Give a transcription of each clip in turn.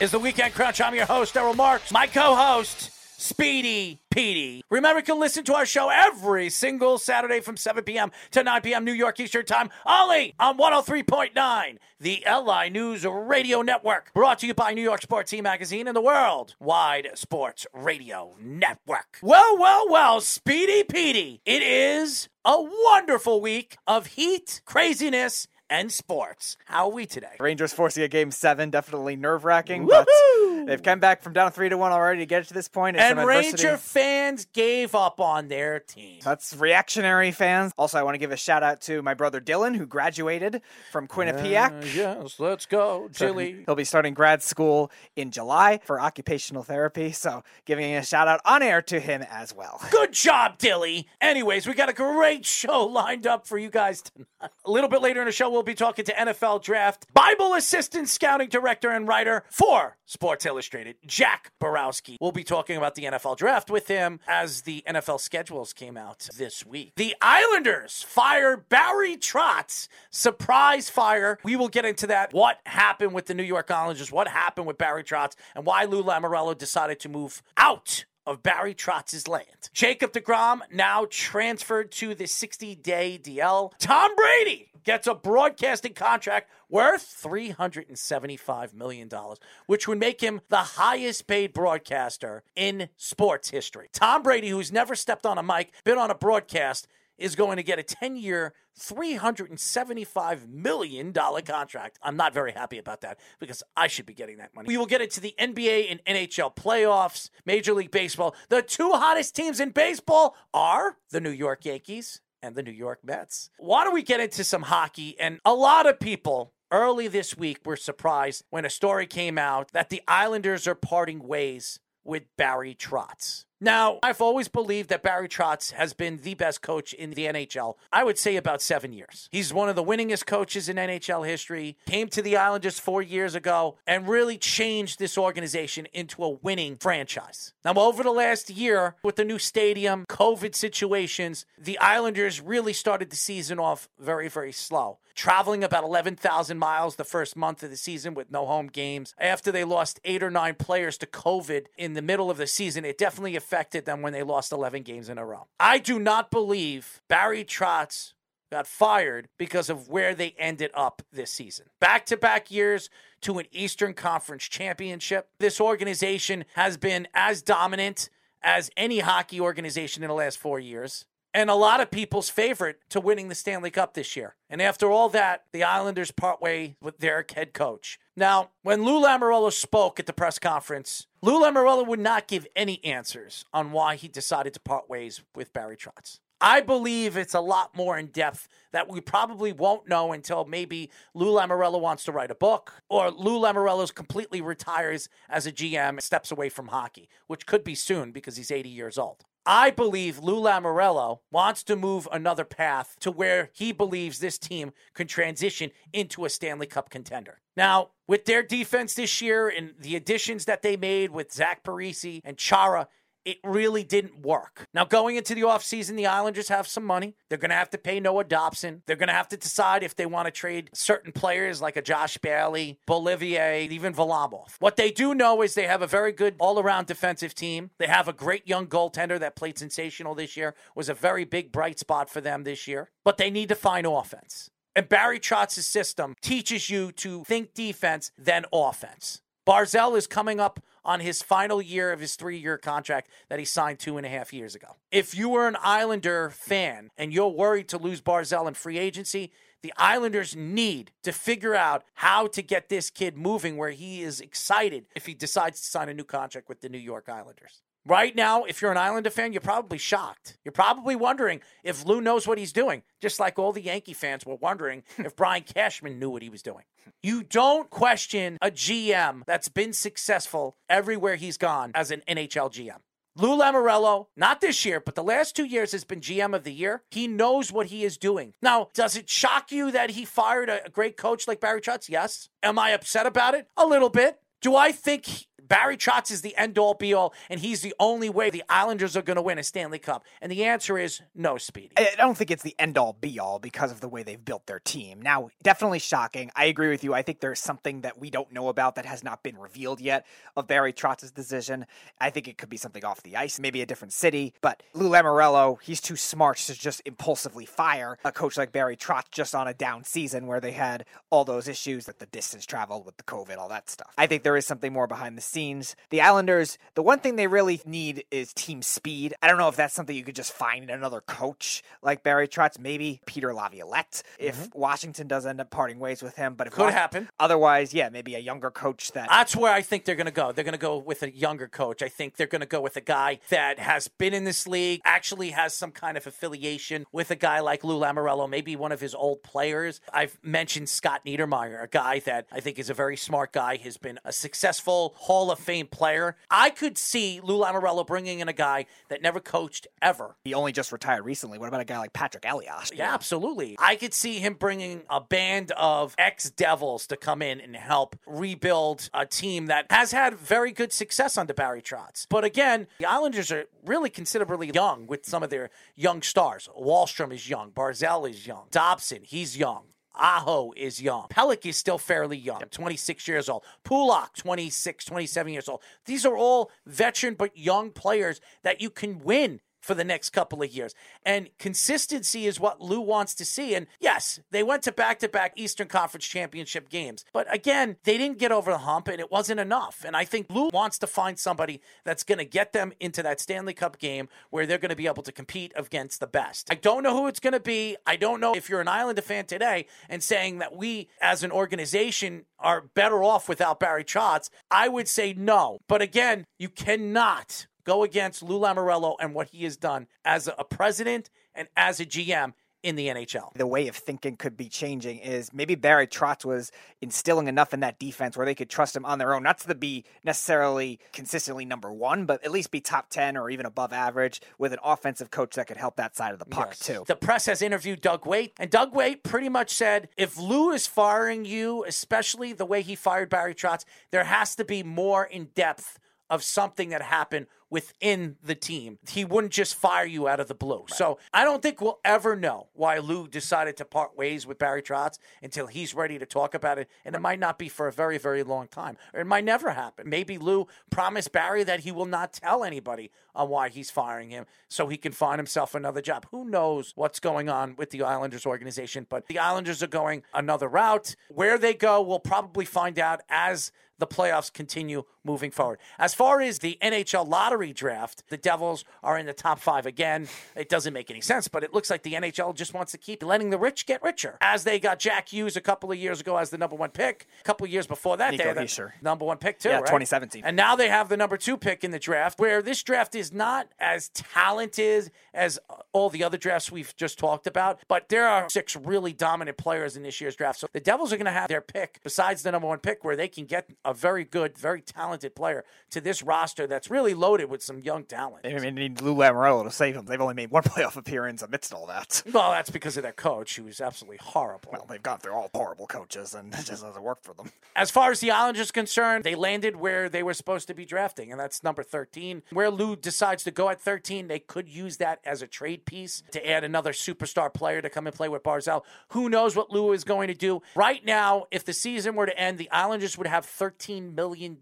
is the Weekend Crunch. I'm your host, Errol Marks. My co-host, Speedy Petey. Remember, you can listen to our show every single Saturday from 7 p.m. to 9 p.m. New York Eastern Time, only on 103.9, the LI News Radio Network. Brought to you by New York Sports E Magazine and the World Wide Sports Radio Network. Well, well, well, Speedy Petey. It is a wonderful week of heat, craziness, and sports. How are we today? Rangers forcing a game seven, definitely nerve wracking, but they've come back from down three to one already to get to this point. It's And. Ranger fans gave up on their team. That's reactionary fans. Also, I want to give a shout out to my brother Dylan, who graduated from Quinnipiac. Uh, yes, let's go, So He'll be starting grad school in July for occupational therapy. So, giving a shout out on air to him as well. Good job, Dilly. Anyways, we got a great show lined up for you guys tonight. A little bit later in the show, we'll be talking to NFL Draft Bible assistant, scouting director, and writer for Sports Illustrated, Jack Borowski. We'll be talking about the NFL Draft with him as the NFL schedules came out this week. The Islanders fired Barry Trotz. Surprise fire. We will get into that. What happened with the New York Islanders? What happened with Barry Trotz? And why Lou Lamoriello decided to move out of Barry Trotz's land. Jacob DeGrom now transferred to the 60 day DL. Tom Brady gets a broadcasting contract worth $375 million, which would make him the highest paid broadcaster in sports history. Tom Brady, who's never stepped on a mic, been on a broadcast, is going to get a 10 year, $375 million contract. I'm not very happy about that because I should be getting that money. We will get into the NBA and NHL playoffs, Major League Baseball. The two hottest teams in baseball are the New York Yankees and the New York Mets. Why don't we get into some hockey? And a lot of people early this week were surprised when a story came out that the Islanders are parting ways with Barry Trotz. Now, I've always believed that Barry Trotz has been the best coach in the NHL. I would say about seven years. He's one of the winningest coaches in NHL history, came to the Islanders four years ago, and really changed this organization into a winning franchise. Now, over the last year, with the new stadium, COVID situations, the Islanders really started the season off very, very slow traveling about 11,000 miles the first month of the season with no home games. After they lost eight or nine players to COVID in the middle of the season, it definitely affected them when they lost 11 games in a row. I do not believe Barry Trotz got fired because of where they ended up this season. Back to back years to an Eastern Conference championship. This organization has been as dominant as any hockey organization in the last four years and a lot of people's favorite to winning the Stanley Cup this year. And after all that, the Islanders part way with their head coach. Now, when Lou Lamoriello spoke at the press conference, Lou Lamoriello would not give any answers on why he decided to part ways with Barry Trotz. I believe it's a lot more in depth that we probably won't know until maybe Lou Lamoriello wants to write a book or Lou Lamoriello's completely retires as a GM and steps away from hockey, which could be soon because he's 80 years old. I believe Lou Lamoriello wants to move another path to where he believes this team can transition into a Stanley Cup contender. Now, with their defense this year and the additions that they made with Zach Parise and Chara, it really didn't work. Now, going into the offseason, the Islanders have some money. They're going to have to pay Noah Dobson. They're going to have to decide if they want to trade certain players like a Josh Bailey, Beauvillier, even Varlamov. What they do know is they have a very good all around defensive team. They have a great young goaltender that played sensational this year, was a very big bright spot for them this year. But they need to find offense. And Barry Trotz's system teaches you to think defense, then offense. Barzal is coming up on his final year of his three year contract that he signed two and a half years ago. If you were an Islander fan and you're worried to lose Barzal in free agency, the Islanders need to figure out how to get this kid moving where he is excited if he decides to sign a new contract with the New York Islanders. Right now, if you're an Islander fan, you're probably shocked. You're probably wondering if Lou knows what he's doing, just like all the Yankee fans were wondering if Brian Cashman knew what he was doing. You don't question a GM that's been successful everywhere he's gone as an NHL GM. Lou Lamoriello, not this year, but the last two years has been GM of the year. He knows what he is doing. Now, does it shock you that he fired a great coach like Barry Trotz? Yes. Am I upset about it? A little bit. Do I think Barry Trotz is the end all be all, and he's the only way the Islanders are going to win a Stanley Cup? And the answer is no, Speedy. I don't think it's the end all be all because of the way they've built their team. Now, definitely shocking. I agree with you. I think there's something that we don't know about that has not been revealed yet of Barry Trotz's decision. I think it could be something off the ice, maybe a different city. But Lou Lamoriello, he's too smart to just impulsively fire a coach like Barry Trotz just on a down season where they had all those issues with the distance traveled, with the COVID, all that stuff. I think there is something more behind the scenes scenes. The Islanders, the one thing they really need is team speed. I don't know if that's something you could just find in another coach like Barry Trotz, maybe Peter Laviolette, if mm-hmm. Washington does end up parting ways with him. But if could Wa- happen. Otherwise, yeah, maybe a younger coach that. That's where I think they're going to go. They're going to go with a younger coach. I think they're going to go with a guy that has been in this league, actually has some kind of affiliation with a guy like Lou Lamoriello, maybe one of his old players. I've mentioned Scott Niedermayer, a guy that I think is a very smart guy, has been a successful Hall of Fame player. I could see Lou Lamoriello bringing in a guy that never coached ever. He only just retired recently. What about a guy like Patrick Elias? Yeah, absolutely. I could see him bringing a band of ex Devils to come in and help rebuild a team that has had very good success under Barry Trotz. But again, the Islanders are really considerably young with some of their young stars. Wahlstrom is young. Barzal is young. Dobson, he's young. Aho is young. Pelech is still fairly young, 26 years old. Pulock, 26, 27 years old. These are all veteran but young players that you can win for the next couple of years. And consistency is what Lou wants to see. And yes, they went to back to back Eastern Conference Championship games. But again, they didn't get over the hump and it wasn't enough. And I think Lou wants to find somebody that's going to get them into that Stanley Cup game where they're going to be able to compete against the best. I don't know who it's going to be. I don't know if you're an Islander fan today and saying that we as an organization are better off without Barry Trotz. I would say no. But again, you cannot go against Lou Lamoriello and what he has done as a president and as a GM in the NHL. The way of thinking could be changing is maybe Barry Trotz was instilling enough in that defense where they could trust him on their own, not to be necessarily consistently number one, but at least be top 10 or even above average with an offensive coach that could help that side of the puck yes. too. The press has interviewed Doug Weight, and Doug Weight pretty much said if Lou is firing you, especially the way he fired Barry Trotz, there has to be more in depth of something that happened within the team. He wouldn't just fire you out of the blue. Right. So I don't think we'll ever know why Lou decided to part ways with Barry Trotz until he's ready to talk about it. And it might not be for a very, very long time. Or it might never happen. Maybe Lou promised Barry that he will not tell anybody on why he's firing him so he can find himself another job. Who knows what's going on with the Islanders organization? But the Islanders are going another route. Where they go, we'll probably find out as the playoffs continue moving forward. As far as the NHL lottery draft, the Devils are in the top five again. It doesn't make any sense, but it looks like the NHL just wants to keep letting the rich get richer. As they got Jack Hughes a couple of years ago as the number one pick, a couple of years before that, Nico they had number one pick too, yeah, right? 2017. And now they have the number two pick in the draft, where this draft is not as talented as all the other drafts we've just talked about, but there are six really dominant players in this year's draft. So the Devils are going to have their pick besides the number one pick, where they can get a very good, very talented player to this roster that's really loaded with some young talent. They need Lou Lamoriello to save them. They've only made one playoff appearance amidst all that. Well, that's because of their coach, who's absolutely horrible. Well, they've got they're all horrible coaches, and it just doesn't work for them. As far as the Islanders is concerned, they landed where they were supposed to be drafting, and that's number 13. Where Lou decides to go at 13, they could use that as a trade piece to add another superstar player to come and play with Barzal. Who knows what Lou is going to do? Right now, if the season were to end, the Islanders would have $13 million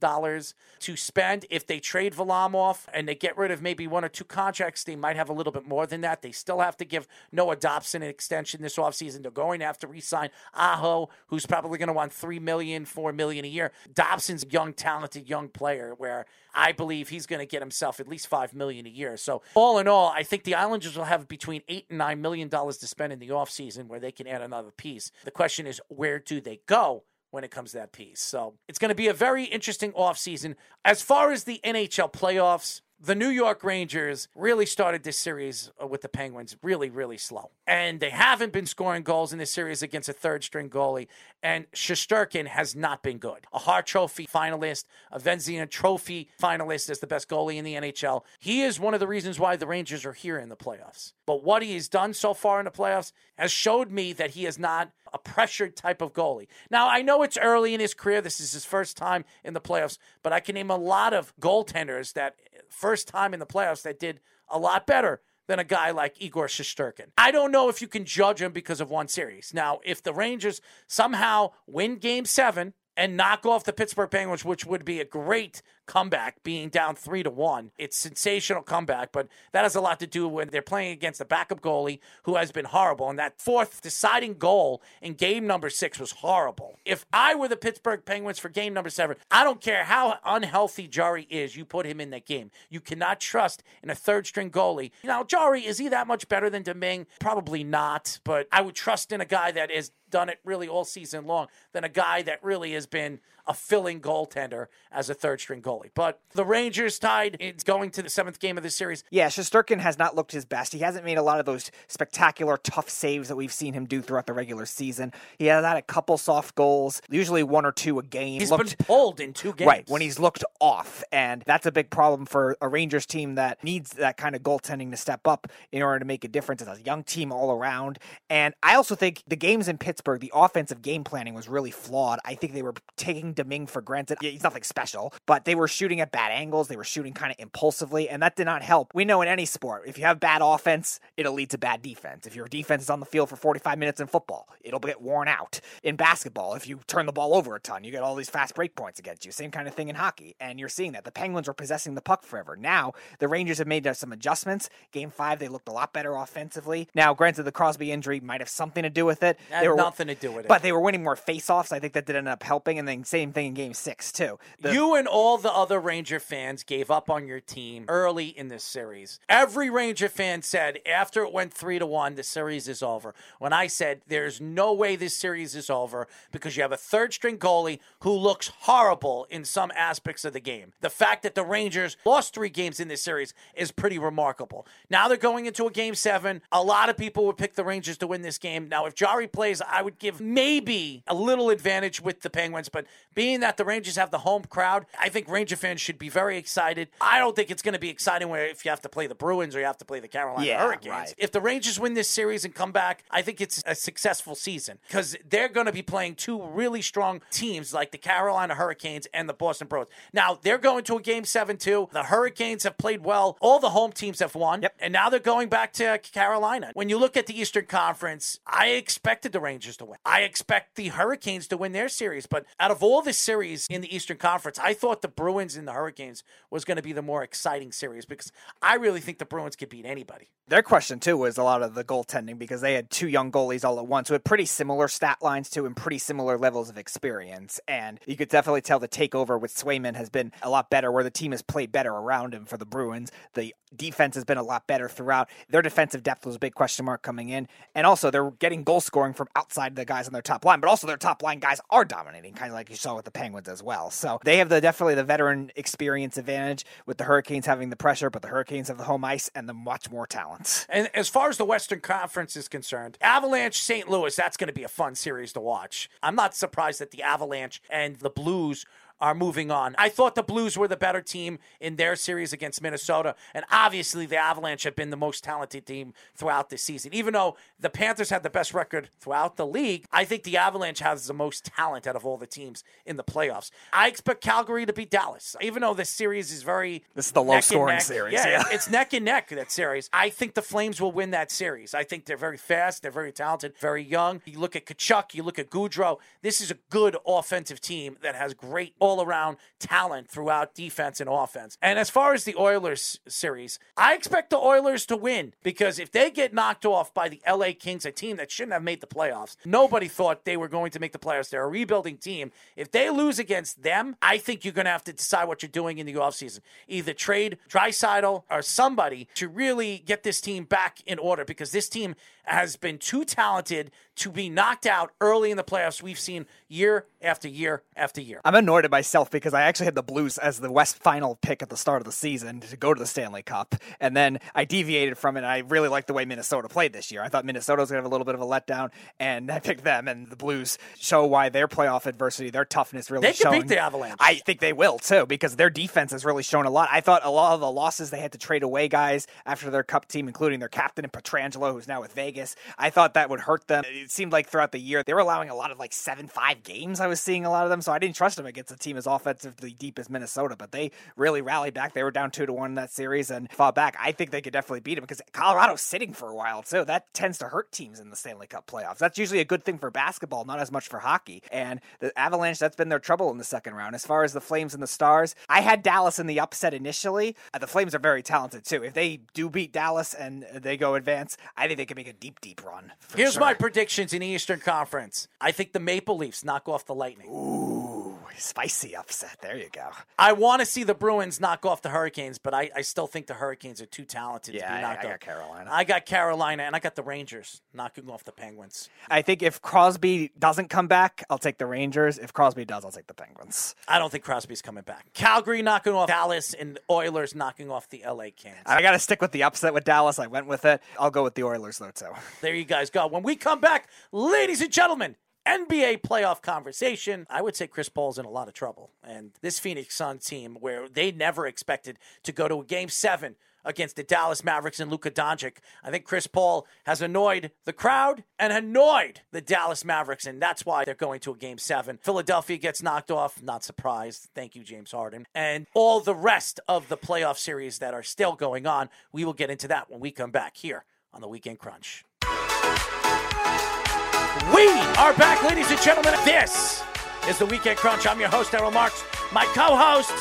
to spend. If they trade Varlamov and they get rid of maybe one or two contracts, they might have a little bit more than that. They still have to give Noah Dobson an extension this offseason. They're going to have to re-sign Aho, who's probably going to want $3 million, $4 million a year. Dobson's a young, talented young player where I believe he's going to get himself at least 5 million a year. So all in all, I think the Islanders will have between 8 and $9 million to spend in the offseason where they can add another piece. The question is, where do they go? When it comes to that piece. So it's going to be a very interesting offseason. As far as the NHL playoffs, the New York Rangers really started this series uh, with the Penguins really, really slow. And they haven't been scoring goals in this series against a third string goalie. And Shesterkin has not been good. A Hart Trophy finalist, a Vezina Trophy finalist as the best goalie in the NHL. He is one of the reasons why the Rangers are here in the playoffs. But what he has done so far in the playoffs has showed me that he is not a pressured type of goalie. Now, I know it's early in his career. This is his first time in the playoffs, but I can name a lot of goaltenders that first time in the playoffs that did a lot better than a guy like Igor Shesterkin. I don't know if you can judge him because of one series. Now, if the Rangers somehow win game seven and knock off the Pittsburgh Penguins, which would be a great comeback, being down three to one. It's sensational comeback, but that has a lot to do when they're playing against a backup goalie who has been horrible. And that fourth deciding goal in game number six was horrible. If I were the Pittsburgh Penguins for game number seven, I don't care how unhealthy Jarry is, you put him in that game. You cannot trust in a third string goalie. Now, Jarry, is he that much better than Domingue? Probably not, but I would trust in a guy that has done it really all season long than a guy that really has been a filling goaltender as a third string goalie. But the Rangers tied. It's going to the seventh game of the series. Yeah, Shesterkin has not looked his best. He hasn't made a lot of those spectacular, tough saves that we've seen him do throughout the regular season. He has had a couple soft goals, usually one or two a game. He's looked, been pulled in two games. Right, when he's looked off. And that's a big problem for a Rangers team that needs that kind of goaltending to step up in order to make a difference. It's a young team all around. And I also think the games in Pittsburgh, the offensive game planning was really flawed. I think they were taking Domingue for granted. Yeah, he's nothing special, but they were shooting at bad angles. They were shooting kind of impulsively, and that did not help. We know in any sport, if you have bad offense, it'll lead to bad defense. If your defense is on the field for 45 minutes in football, it'll get worn out. In basketball, if you turn the ball over a ton, you get all these fast break points against you. Same kind of thing in hockey, and you're seeing that. The Penguins were possessing the puck forever. Now, the Rangers have made some adjustments. Game five, they looked a lot better offensively. Now, granted, the Crosby injury might have something to do with it. They were, nothing to do with it. But they were winning more faceoffs. I think that did end up helping, and then same thing in game six, too. The- you and all the other Ranger fans gave up on your team early in this series. Every Ranger fan said after it went three to one, the series is over. When I said there's no way this series is over because you have a third string goalie who looks horrible in some aspects of the game. The fact that the Rangers lost three games in this series is pretty remarkable. Now they're going into a game seven. A lot of people would pick the Rangers to win this game. Now, if Jarry plays, I would give maybe a little advantage with the Penguins, but being that the Rangers have the home crowd, I think Ranger fans should be very excited. I don't think it's going to be exciting where if you have to play the Bruins or you have to play the Carolina Yeah, Hurricanes. right. If the Rangers win this series and come back, I think it's a successful season because they're going to be playing two really strong teams like the Carolina Hurricanes and the Boston Bruins. Now, they're going to a game seven, too. The Hurricanes have played well. All the home teams have won. Yep. And now they're going back to Carolina. When you look at the Eastern Conference, I expected the Rangers to win. I expect the Hurricanes to win their series. But out of all the series in the Eastern Conference, I thought the Bruins and the Hurricanes was going to be the more exciting series because I really think the Bruins could beat anybody. Their question too was a lot of the goaltending because they had two young goalies all at once with pretty similar stat lines too and pretty similar levels of experience. And you could definitely tell the takeover with Swayman has been a lot better, where the team has played better around him for the Bruins. The defense has been a lot better throughout. Their defensive depth was a big question mark coming in, and also they're getting goal scoring from outside the guys on their top line. But also their top line guys are dominating, kind of like you saw with the Penguins as well. So they have the definitely the veteran experience advantage with the Hurricanes having the pressure, but the Hurricanes have the home ice and the much more talent. And as far as the Western Conference is concerned, Avalanche St. Louis, that's going to be a fun series to watch. I'm not surprised that the Avalanche and the Blues are moving on. I thought the Blues were the better team in their series against Minnesota, and obviously the Avalanche have been the most talented team throughout the season. Even though the Panthers had the best record throughout the league, I think the Avalanche has the most talent out of all the teams in the playoffs. I expect Calgary to beat Dallas, even though this series is very This is the low-scoring series, Yeah, yeah. it's neck and neck that series. I think the Flames will win that series. I think they're very fast, they're very talented, very young. You look at Tkachuk, you look at Gaudreau. This is a good offensive team that has great all around talent throughout defense and offense. And as far as the Oilers series, I expect the Oilers to win because if they get knocked off by the LA Kings, a team that shouldn't have made the playoffs, nobody thought they were going to make the playoffs. They're a rebuilding team. If they lose against them, I think you're going to have to decide what you're doing in the offseason. Either trade Draisaitl or somebody to really get this team back in order because this team has been too talented to be knocked out early in the playoffs. We've seen year after year after year. I'm annoyed at myself because I actually had the Blues as the West final pick at the start of the season to go to the Stanley Cup. And then I deviated from it. I really liked the way Minnesota played this year. I thought Minnesota was going to have a little bit of a letdown, and I picked them. And the Blues show why their playoff adversity, their toughness really They could showing. beat the Avalanche. I think they will too because their defense has really shown a lot. I thought a lot of the losses they had to trade away guys after their cup team, including their captain and Pietrangelo, who's now with Vegas. I thought that would hurt them. It seemed like throughout the year they were allowing a lot of like seven five games. I was seeing a lot of them, so I didn't trust them against a team as offensively deep as Minnesota. But they really rallied back. They were down two to one in that series and fought back. I think they could definitely beat them because Colorado's sitting for a while too. That tends to hurt teams in the Stanley Cup playoffs. That's usually a good thing for basketball, not as much for hockey. And the Avalanche, that's been their trouble in the second round. As far as the Flames and the Stars, I had Dallas in the upset initially. Uh, the Flames are very talented too. If they do beat Dallas and they go advance, I think they can make a deep, deep run. Here's sure. my in the Eastern Conference. I think the Maple Leafs knock off the Lightning. Ooh, spicy upset. There you go. I want to see the Bruins knock off the Hurricanes, but I, I still think the Hurricanes are too talented to Yeah, be I- knocked I got off. Carolina. I got Carolina, and I got the Rangers knocking off the Penguins. I think if Crosby doesn't come back, I'll take the Rangers. If Crosby does, I'll take the Penguins. I don't think Crosby's coming back. Calgary knocking off Dallas, and Oilers knocking off the LA Cans. I got to stick with the upset with Dallas. I went with it. I'll go with the Oilers though too. There you guys go. When we come back, ladies and gentlemen, NBA playoff conversation. I would say Chris Paul's in a lot of trouble. And this Phoenix Sun team, where they never expected to go to a game seven against the Dallas Mavericks and Luka Doncic, I think Chris Paul has annoyed the crowd and annoyed the Dallas Mavericks, and that's why they're going to a game seven. Philadelphia gets knocked off, not surprised. Thank you, James Harden. And all the rest of the playoff series that are still going on, we will get into that when we come back here on the Weekend Crunch. We are back, ladies and gentlemen. This is the Weekend Crunch. I'm your host, Errol Marks. My co-host,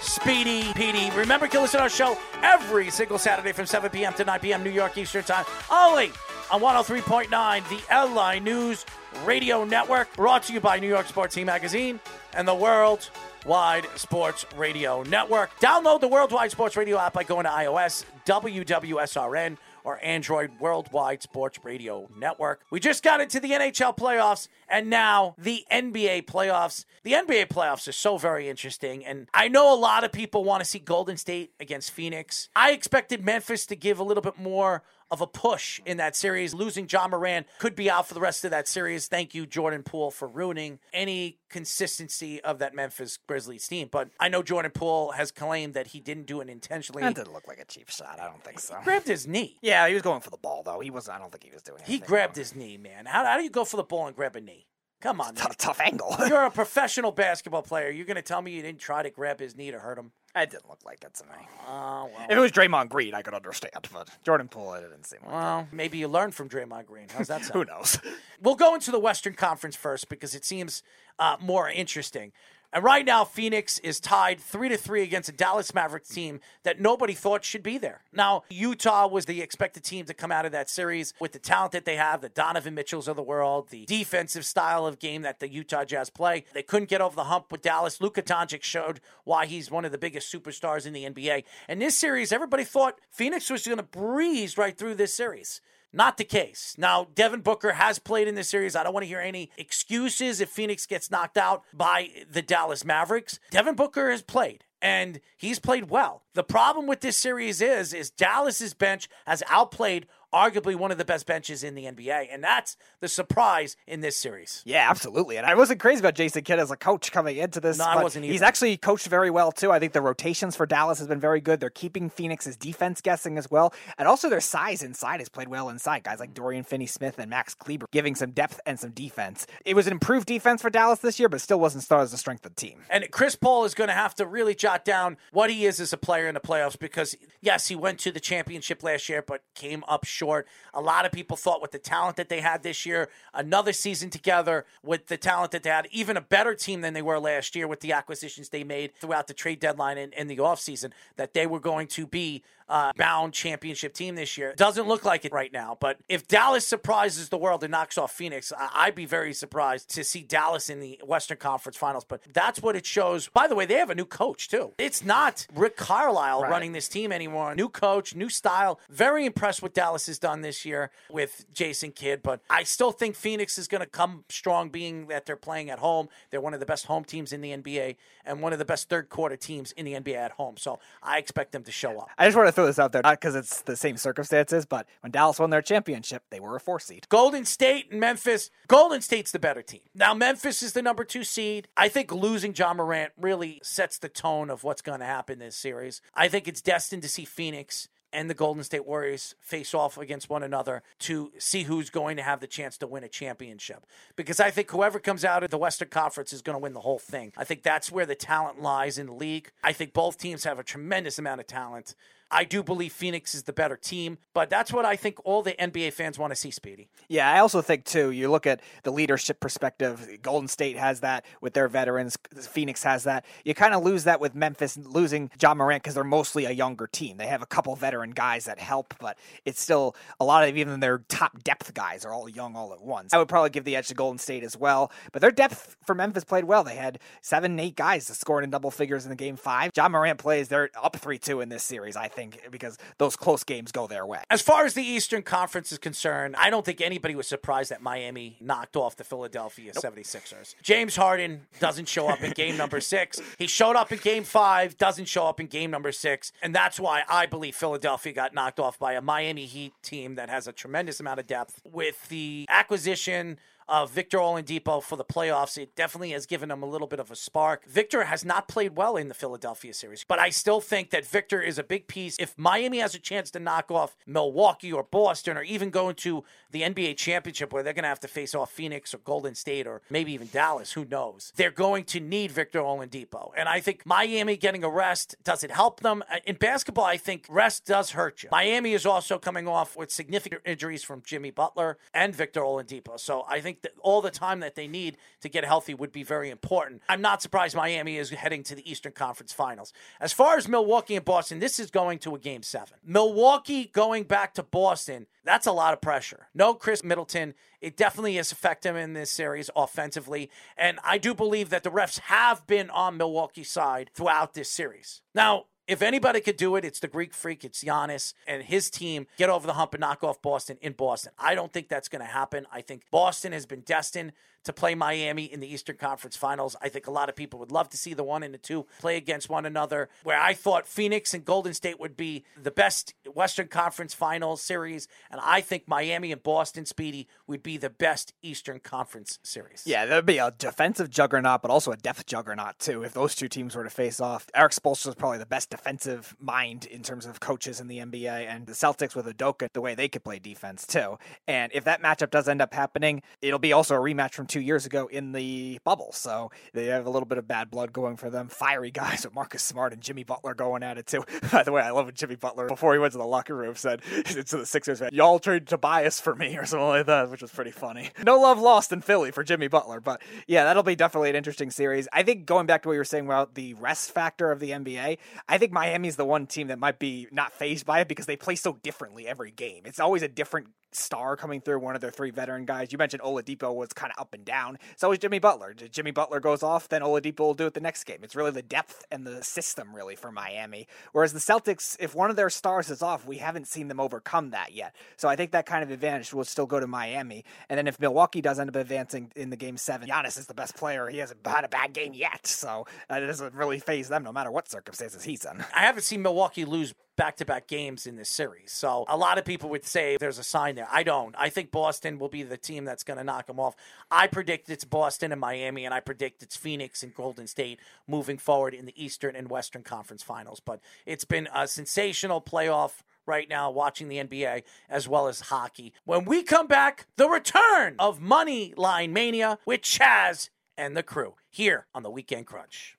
Speedy Petey. Remember, can listen to our show every single Saturday from 7 p.m. to 9 p.m. New York Eastern Time, only on 103.9, the LI News Radio Network, brought to you by New York Sports Team Magazine and the World Wide Sports Radio Network. Download the Worldwide Sports Radio app by going to iOS, WWSRN, or Android Worldwide Sports Radio Network. We just got into the NHL playoffs and now the NBA playoffs. The NBA playoffs are so very interesting, and I know a lot of people want to see Golden State against Phoenix. I expected Memphis to give a little bit more of a push in that series. Losing Ja Morant could be out for the rest of that series. Thank you, Jordan Poole, for ruining any consistency of that Memphis Grizzlies team. But I know Jordan Poole has claimed that he didn't do it intentionally. That didn't look like a cheap shot. I don't think so. He grabbed his knee. Yeah, he was going for the ball though. He was. I don't think he was doing. He grabbed wrong. his knee, man. How, how do you go for the ball and grab a knee? Come on, tough, tough angle. You're a professional basketball player. You're going to tell me you didn't try to grab his knee to hurt him? It didn't look like it to me. Oh, well. If it was Draymond Green, I could understand, but Jordan Poole, it didn't seem. Like Well, maybe you learned from Draymond Green. How's that sound? Who knows? We'll go into the Western Conference first because it seems uh, more interesting. And right now, Phoenix is tied three to three against a Dallas Mavericks team that nobody thought should be there. Now, Utah was the expected team to come out of that series with the talent that they have, the Donovan Mitchells of the world, the defensive style of game that the Utah Jazz play. They couldn't get over the hump with Dallas. Luka Doncic showed why he's one of the biggest superstars in the NBA. And this series, everybody thought Phoenix was going to breeze right through this series. Not the case. Now, Devin Booker has played in this series. I don't want to hear any excuses if Phoenix gets knocked out by the Dallas Mavericks. Devin Booker has played and he's played well. The problem with this series is is Dallas's bench has outplayed arguably one of the best benches in the NBA, and that's the surprise in this series. Yeah, absolutely. And I wasn't crazy about Jason Kidd as a coach coming into this. No, I wasn't He's actually coached very well too. I think the rotations for Dallas has been very good. They're keeping Phoenix's defense guessing as well, and also their size inside has played well inside. Guys like Dorian Finney-Smith and Max Kleber giving some depth and some defense. It was an improved defense for Dallas this year, but still wasn't started as the strength of the team. And Chris Paul is going to have to really jot down what he is as a player in the playoffs because, yes, he went to the championship last year, but came up short. A lot of people thought with the talent that they had this year, another season together with the talent that they had, even a better team than they were last year with the acquisitions they made throughout the trade deadline and in the offseason, that they were going to be uh, bound championship team this year. Doesn't look like it right now. But if Dallas surprises the world and knocks off Phoenix, I- I'd be very surprised to see Dallas in the Western Conference Finals. But that's what it shows. By the way, they have a new coach too. It's not Rick Carlisle running this team anymore. New coach, new style. Very impressed what Dallas has done this year with Jason Kidd. But I still think Phoenix is going to come strong, being that they're playing at home. They're one of the best home teams in the NBA and one of the best third quarter teams in the NBA at home. So I expect them to show up. I just want to throw this out there, not because it's the same circumstances, but when Dallas won their championship, they were a four seed. Golden State and Memphis. Golden State's the better team. Now, Memphis is the number two seed. I think losing Ja Morant really sets the tone of what's going to happen this series. I think it's destined to see Phoenix and the Golden State Warriors face off against one another to see who's going to have the chance to win a championship. Because I think whoever comes out of the Western Conference is going to win the whole thing. I think that's where the talent lies in the league. I think both teams have a tremendous amount of talent. I do believe Phoenix is the better team, but that's what I think all the NBA fans want to see, Speedy. Yeah, I also think too. You look at the leadership perspective. Golden State has that with their veterans. Phoenix has that. You kind of lose that with Memphis losing Ja Morant because they're mostly a younger team. They have a couple veteran guys that help, but it's still a lot of even their top depth guys are all young all at once. I would probably give the edge to Golden State as well, but their depth for Memphis played well. They had seven, eight guys scored in double figures in the game five. Ja Morant plays. They're up three two in this series. I think because those close games go their way. As far as the Eastern Conference is concerned, I don't think anybody was surprised that Miami knocked off the Philadelphia 76ers. James Harden doesn't show up in game number six. He showed up in game five, doesn't show up in game number six. And that's why I believe Philadelphia got knocked off by a Miami Heat team that has a tremendous amount of depth. With the acquisition of Victor Oladipo for the playoffs. It definitely has given him a little bit of a spark. Victor has not played well in the Philadelphia series, but I still think that Victor is a big piece. If Miami has a chance to knock off Milwaukee or Boston or even go into the NBA championship where they're going to have to face off Phoenix or Golden State or maybe even Dallas, who knows? They're going to need Victor Oladipo. And I think Miami getting a rest, does it help them? Uh, In basketball, I think rest does hurt you. Miami is also coming off with significant injuries from Jimmy Butler and Victor Oladipo. So I think that all the time that they need to get healthy would be very important. I'm not surprised Miami is heading to the Eastern Conference Finals. As far as Milwaukee and Boston, this is going to a game seven. Milwaukee going back to Boston, that's a lot of pressure. No Khris Middleton. It definitely has affected him in this series offensively. And I do believe that the refs have been on Milwaukee's side throughout this series. Now, if anybody could do it, it's the Greek freak, it's Giannis and his team get over the hump and knock off Boston in Boston. I don't think that's going to happen. I think Boston has been destined to play Miami in the Eastern Conference Finals. I think a lot of people would love to see the one and the two play against one another. Where I thought Phoenix and Golden State would be the best Western Conference Finals series, and I think Miami and Boston, Speedy, would be the best Eastern Conference series. Yeah, that'd be a defensive juggernaut, but also a depth juggernaut too. If those two teams were to face off, Erik Spoelstra is probably the best defensive mind in terms of coaches in the NBA, and the Celtics with Udoka, the way they could play defense too. And if that matchup does end up happening, it'll be also a rematch from two years ago in the bubble. So they have a little bit of bad blood going for them. Fiery guys with Marcus Smart and Jimmy Butler going at it too. By the way, I love when Jimmy Butler before he went to the locker room said to the Sixers, "Y'all traded Tobias for me" or something like that, which was pretty funny. No love lost in Philly for Jimmy Butler, but yeah, that'll be definitely an interesting series. I think going back to what you were saying about the rest factor of the NBA, I think Miami's the one team that might be not phased by it because they play so differently every game. It's always a different star coming through, one of their three veteran guys. You mentioned Oladipo was kind of up and down. So is Jimmy Butler. Jimmy Butler goes off, then Oladipo will do it the next game. It's really the depth and the system really for Miami. Whereas the Celtics, if one of their stars is off, we haven't seen them overcome that yet. So I think that kind of advantage will still go to Miami. And then if Milwaukee does end up advancing in the game seven, Giannis is the best player. He hasn't had a bad game yet. So that doesn't really phase them no matter what circumstances he's in. I haven't seen Milwaukee lose back to back games in this series. So a lot of people would say there's a sign there. I don't. I think Boston will be the team that's going to knock them off. I predict it's Boston and Miami, and I predict it's Phoenix and Golden State moving forward in the Eastern and Western Conference finals. But it's been a sensational playoff right now watching the NBA as well as hockey. When we come back, the return of Money Line Mania with Chaz and the crew here on the Weekend Crunch.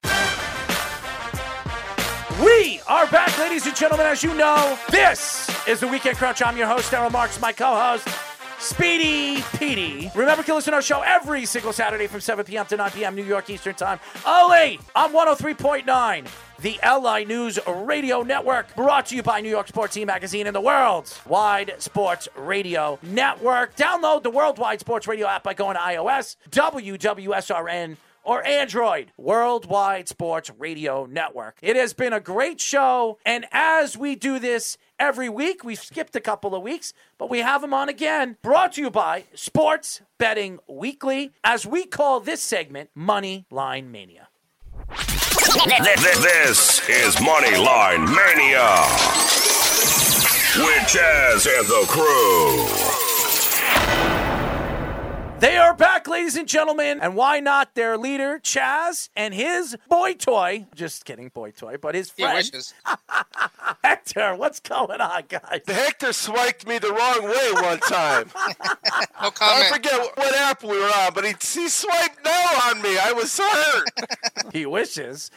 We are back, ladies and gentlemen. As you know, this is the Weekend Crunch. I'm your host, Errol Marks, my co host. Speedy Petey. Remember, can listen to our show every single Saturday from 7 p.m. to 9 p.m. New York Eastern Time. Only on 103.9, the LI News Radio Network. Brought to you by New York Sports Team Magazine and the World's Wide Sports Radio Network. Download the Worldwide Sports Radio app by going to iOS, WWSRN or Android, Worldwide Sports Radio Network. It has been a great show, and as we do this every week, we've skipped a couple of weeks, but we have them on again. Brought to you by Sports Betting Weekly, as we call this segment Money Line Mania. This is Money Line Mania with Chaz and the crew. They are back, ladies and gentlemen, and why not their leader, Chaz, and his boy toy, just kidding, boy toy, but his He friend, wishes. Hector. What's going on, guys? Hector swiped me the wrong way one time. No I forget what, what app we were on, but he, he swiped no on me. I was hurt. He wishes.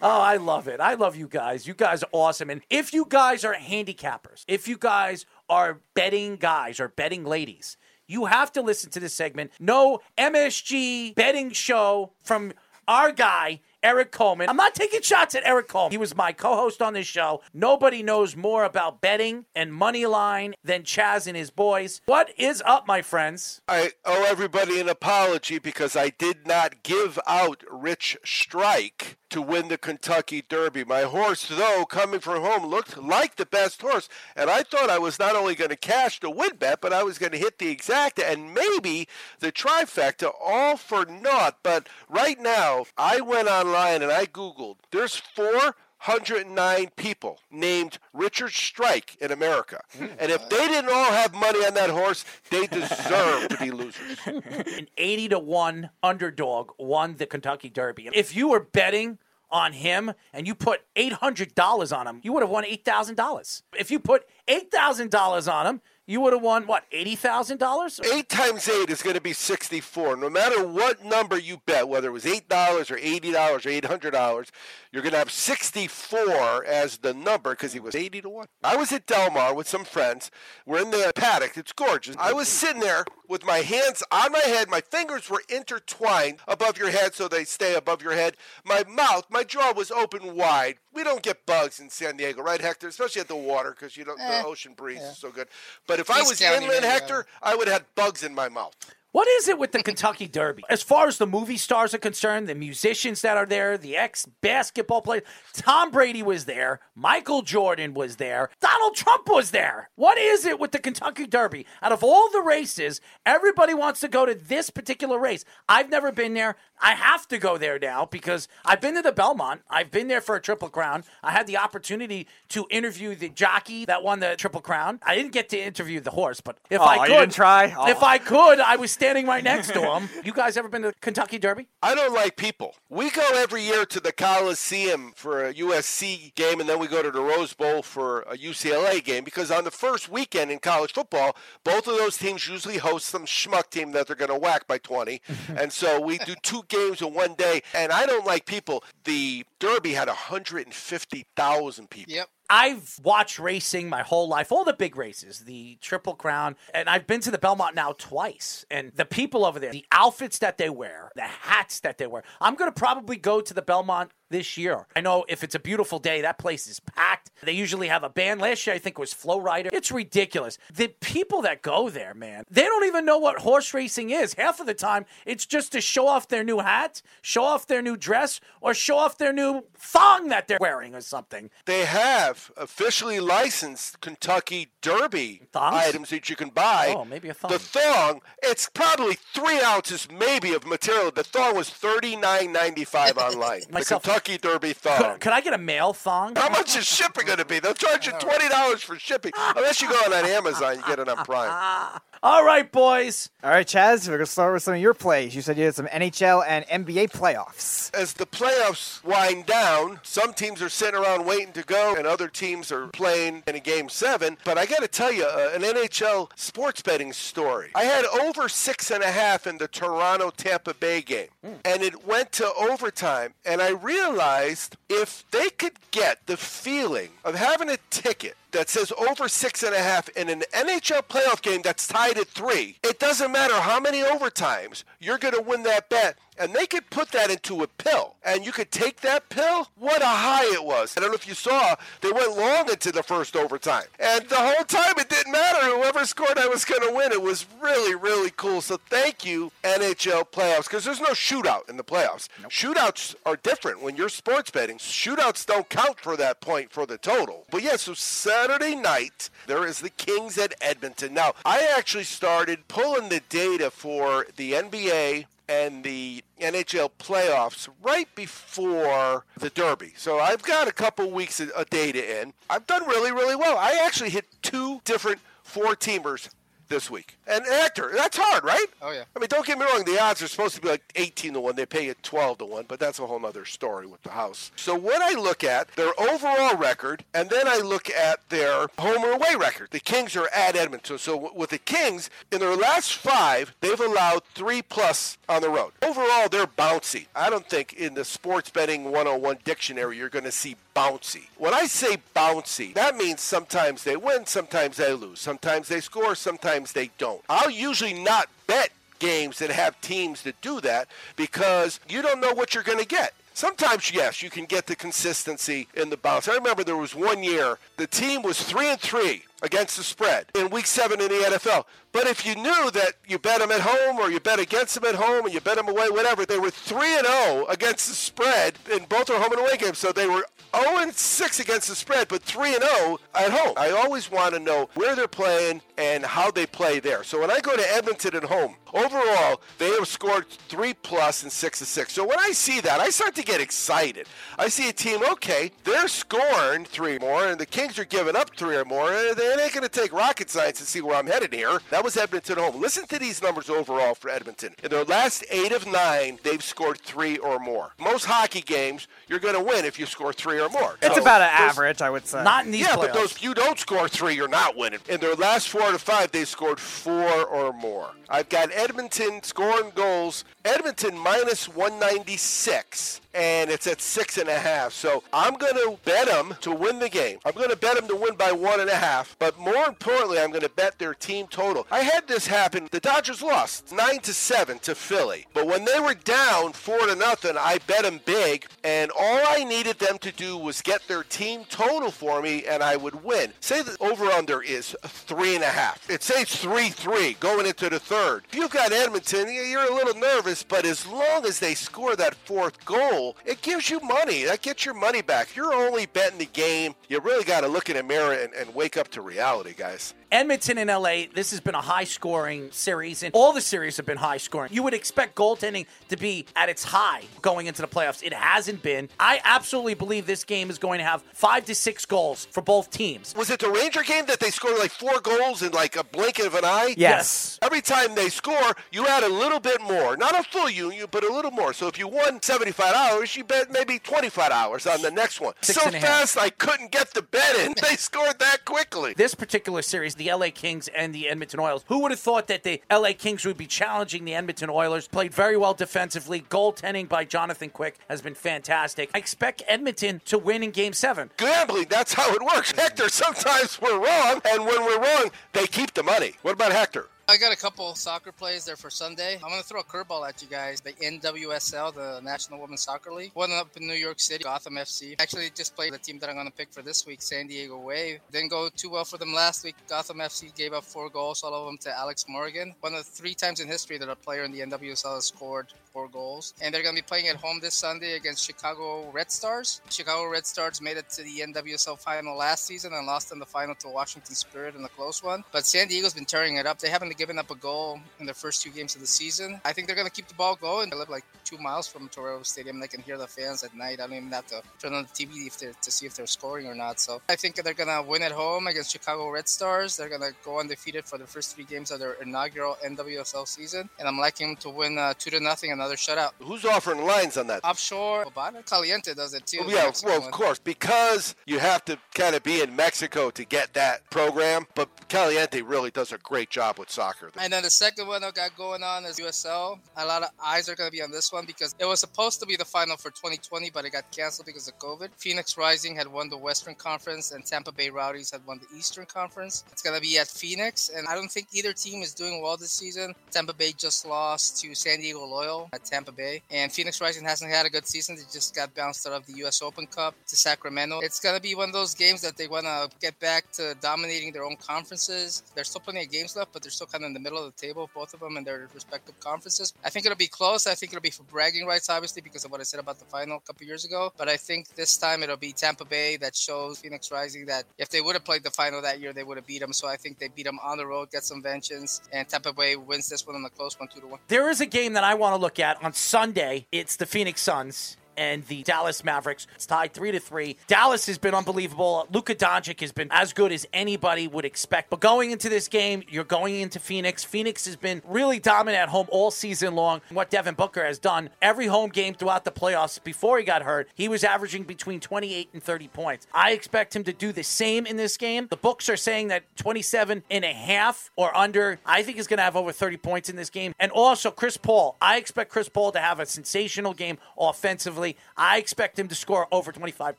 oh, I love it. I love you guys. You guys are awesome. And if you guys are handicappers, if you guys are betting guys or betting ladies, you have to listen to this segment. No MSG betting show from our guy, Eric Coleman. I'm not taking shots at Eric Coleman. He was my co host on this show. Nobody knows more about betting and money line than Chaz and his boys. What is up, my friends? I owe everybody an apology because I did not give out Rich Strike to win the Kentucky Derby. My horse, though, coming from home, looked like the best horse, and I thought I was not only going to cash the win bet, but I was going to hit the exacta and maybe the trifecta, all for naught. But right now, I went online and I Googled. There's four. 109 people named Richard Strike in America. Hmm. And if they didn't all have money on that horse, they deserve to be losers. an 80 to 1 underdog won the Kentucky Derby. If you were betting on him and you put $800 on him, you would have won $8,000. If you put $8,000 on him, you would have won what, $80,000? Eight times eight is going to be 64. No matter what number you bet, whether it was $8 or $80 or $800, you're going to have 64 as the number because he was 80 to 1. I was at Del Mar with some friends. We're in the paddock. It's gorgeous. I was sitting there with my hands on my head. My fingers were intertwined above your head so they stay above your head. My mouth, my jaw was open wide. We don't get bugs in San Diego, right, Hector? Especially at the water because you don't, the ocean breeze is so good. But if I was inland, Hector, I would have had bugs in my mouth. What is it with the Kentucky Derby? As far as the movie stars are concerned, the musicians that are there, the ex basketball players, Tom Brady was there, Michael Jordan was there, Donald Trump was there. What is it with the Kentucky Derby? Out of all the races, everybody wants to go to this particular race. I've never been there. I have to go there now because I've been to the Belmont. I've been there for a Triple Crown. I had the opportunity to interview the jockey that won the Triple Crown. I didn't get to interview the horse, but if Oh, I you could, didn't try? Oh. if I could, I was standing right next to him. You guys ever been to Kentucky Derby? I don't like people. We go every year to the Coliseum for a USC game, and then we go to the Rose Bowl for a UCLA game because on the first weekend in college football, both of those teams usually host some schmuck team that they're going to whack by 20. and so we do two games in one day, and I don't like people. The Derby had 150,000 people. Yep. I've watched racing my whole life, all the big races, the Triple Crown, and I've been to the Belmont now twice. And the people over there, the outfits that they wear, the hats that they wear. I'm going to probably go to the Belmont this year. I know if it's a beautiful day, that place is packed. They usually have a band. Last year, I think, it was Flo Rida. It's ridiculous. The people that go there, man, they don't even know what horse racing is. Half of the time, it's just to show off their new hat, show off their new dress, or show off their new thong that they're wearing or something. They have officially licensed Kentucky Derby Thongs? items that you can buy. Oh, maybe a thong. The thong, it's probably three ounces maybe of material. The thong was thirty nine ninety five online. Myself- the Kentucky Derby Could, thong. could I get a male thong? How much is shipping going to be? They'll charge you twenty dollars for shipping, unless you go on Amazon. You get it on Prime. All right, boys. All right, Chaz, we're going to start with some of your plays. You said you had some NHL and NBA playoffs. As the playoffs wind down, some teams are sitting around waiting to go, and other teams are playing in a game seven. But I got to tell you, uh, an NHL sports betting story. I had over six and a half in the Toronto Tampa Bay game, and it went to overtime. And I realized if they could get the feeling of having a ticket that says over six and a half in an NHL playoff game that's tied at three, it doesn't matter how many overtimes, you're going to win that bet. And they could put that into a pill, and you could take that pill. What a high it was! I don't know if you saw, they went long into the first overtime, and the whole time it didn't matter. Whoever scored, I was going to win. It was really, really cool. So thank you, NHL playoffs, because there's no shootout in the playoffs. Shootouts are different when you're sports betting. Shootouts don't count for that point for the total. But yeah, so Saturday night there is the Kings at Edmonton. Now I actually started pulling the data for the NBA and the NHL playoffs right before the Derby. So I've got a couple weeks of data in. I've done really, really well. I actually hit two different four teamers this week. And Hector, that's hard, right? Oh, yeah. I mean, don't get me wrong. The odds are supposed to be like 18 to 1. They pay you 12 to 1, but that's a whole other story with the house. So what I look at, their overall record, and then I look at their home or away record. The Kings are at Edmonton. So with the Kings, in their last five, they've allowed three plus on the road. Overall, they're bouncy. I don't think in the sports betting 101 dictionary you're going to see bouncy. When I say bouncy, that means sometimes they win, sometimes they lose. Sometimes they score, sometimes they don't. I'll usually not bet games that have teams that do that because you don't know what you're going to get. Sometimes, yes, you can get the consistency in the bounce. I remember there was one year the team was three and three against the spread in Week Seven in the NFL. But if you knew that you bet them at home or you bet against them at home and you bet them away, whatever, they were three and zero against the spread in both their home and away games. So they were 0 and 6 against the spread, but 3 and 0 at home. I always want to know where they're playing and how they play there. So when I go to Edmonton at home, overall they have scored 3 plus and 6 to 6. So when I see that, I start to get excited. I see a team, okay, they're scoring 3 more and the Kings are giving up 3 or more. They ain't going to take rocket science to see where I'm headed here. That was Edmonton home. Listen to these numbers overall for Edmonton. In their last 8 of 9, they've scored 3 or more. Most hockey games, you're going to win if you score 3 or more. It's So about an average, I would say. Not in these yeah, playoffs. but those you don't score three, you're not winning. In their last four to five, they scored four or more. I've got Edmonton scoring goals. Edmonton minus 196, and it's at six and a half. So I'm going to bet them to win the game. I'm going to bet them to win by one and a half. But more importantly, I'm going to bet their team total. I had this happen. The Dodgers lost nine to seven to Philly, but when they were down four to nothing, I bet them big, and all I needed them to do was get their team total for me, and I would win. Say the over under is three and a half. It says three three going into the third. If you've got Edmonton, you're a little nervous, but as long as they score that fourth goal, it gives you money. That gets your money back. You're only betting the game, you really got to look in the mirror and, and wake up to reality, guys. Edmonton and LA, this has been a high scoring series, and all the series have been high scoring. You would expect goaltending to be at its high going into the playoffs. It hasn't been. I absolutely believe this game is going to have five to six goals for both teams. Was it the Ranger game that they scored like four goals in like a blink of an eye? Yes. Every time they score, you add a little bit more. Not a full union, but a little more. So if you won 75 hours, you bet maybe 25 hours on the next one. Six so and a half. fast, I couldn't get the bet in. They scored that quickly. This particular series, the LA Kings and the Edmonton Oilers, who would have thought that the LA Kings would be challenging the Edmonton Oilers? Played very well defensively. Goaltending by Jonathan Quick has been fantastic. I expect Edmonton to win in game seven. Gambling, that's how it works. Hector, sometimes we're wrong, and when we're wrong, they keep the money. What about Hector? I got a couple soccer plays there for Sunday. I'm gonna throw a curveball at you guys. The NWSL, the National Women's Soccer League, one up in New York City, Gotham FC. Actually, just played the team that I'm gonna pick for this week, San Diego Wave. Didn't go too well for them last week. Gotham FC gave up four goals, all of them to Alex Morgan. One of the three times in history that a player in the NWSL has scored four goals. And they're gonna be playing at home this Sunday against Chicago Red Stars. Chicago Red Stars made it to the NWSL final last season and lost in the final to Washington Spirit in a close one. But San Diego's been tearing it up. They haven't given up a goal in their first two games of the season. I think they're going to keep the ball going. I live like two miles from Torero Stadium. They can hear the fans at night. I don't even have to turn on the TV if to see if they're scoring or not. So I think they're going to win at home against Chicago Red Stars. They're going to go undefeated for the first three games of their inaugural NWSL season. And I'm liking them to win uh, two to nothing, another shutout. Who's offering lines on that? Offshore, Bovada Caliente does it too. Well, yeah, well, of course, because you have to kind of be in Mexico to get that program. But Caliente really does a great job with soccer. Soccer. And then the second one I got going on is USL. A lot of eyes are going to be on this one because it was supposed to be the final for 2020, but it got canceled because of COVID. Phoenix Rising had won the Western Conference, and Tampa Bay Rowdies had won the Eastern Conference. It's going to be at Phoenix, and I don't think either team is doing well this season. Tampa Bay just lost to San Diego Loyal at Tampa Bay, and Phoenix Rising hasn't had a good season. They just got bounced out of the U.S. Open Cup to Sacramento. It's going to be one of those games that they want to get back to dominating their own conferences. There's still plenty of games left, but they're still kind of in the middle of the table, both of them in their respective conferences. I think it'll be close. I think it'll be for bragging rights, obviously, because of what I said about the final a couple years ago. But I think this time it'll be Tampa Bay that shows Phoenix Rising that if they would have played the final that year, they would have beat them. So I think they beat them on the road, get some vengeance, and Tampa Bay wins this one on the close one, two to one. There is a game that I want to look at on Sunday. It's the Phoenix Suns and the Dallas Mavericks. It's tied three to three. Dallas has been unbelievable. Luka Doncic has been as good as anybody would expect. But going into this game, you're going into Phoenix. Phoenix has been really dominant at home all season long. What Devin Booker has done every home game throughout the playoffs before he got hurt, he was averaging between 28 and 30 points. I expect him to do the same in this game. The books are saying that 27 and a half or under, I think is going to have over 30 points in this game. And also Chris Paul. I expect Chris Paul to have a sensational game offensively. I expect him to score over 25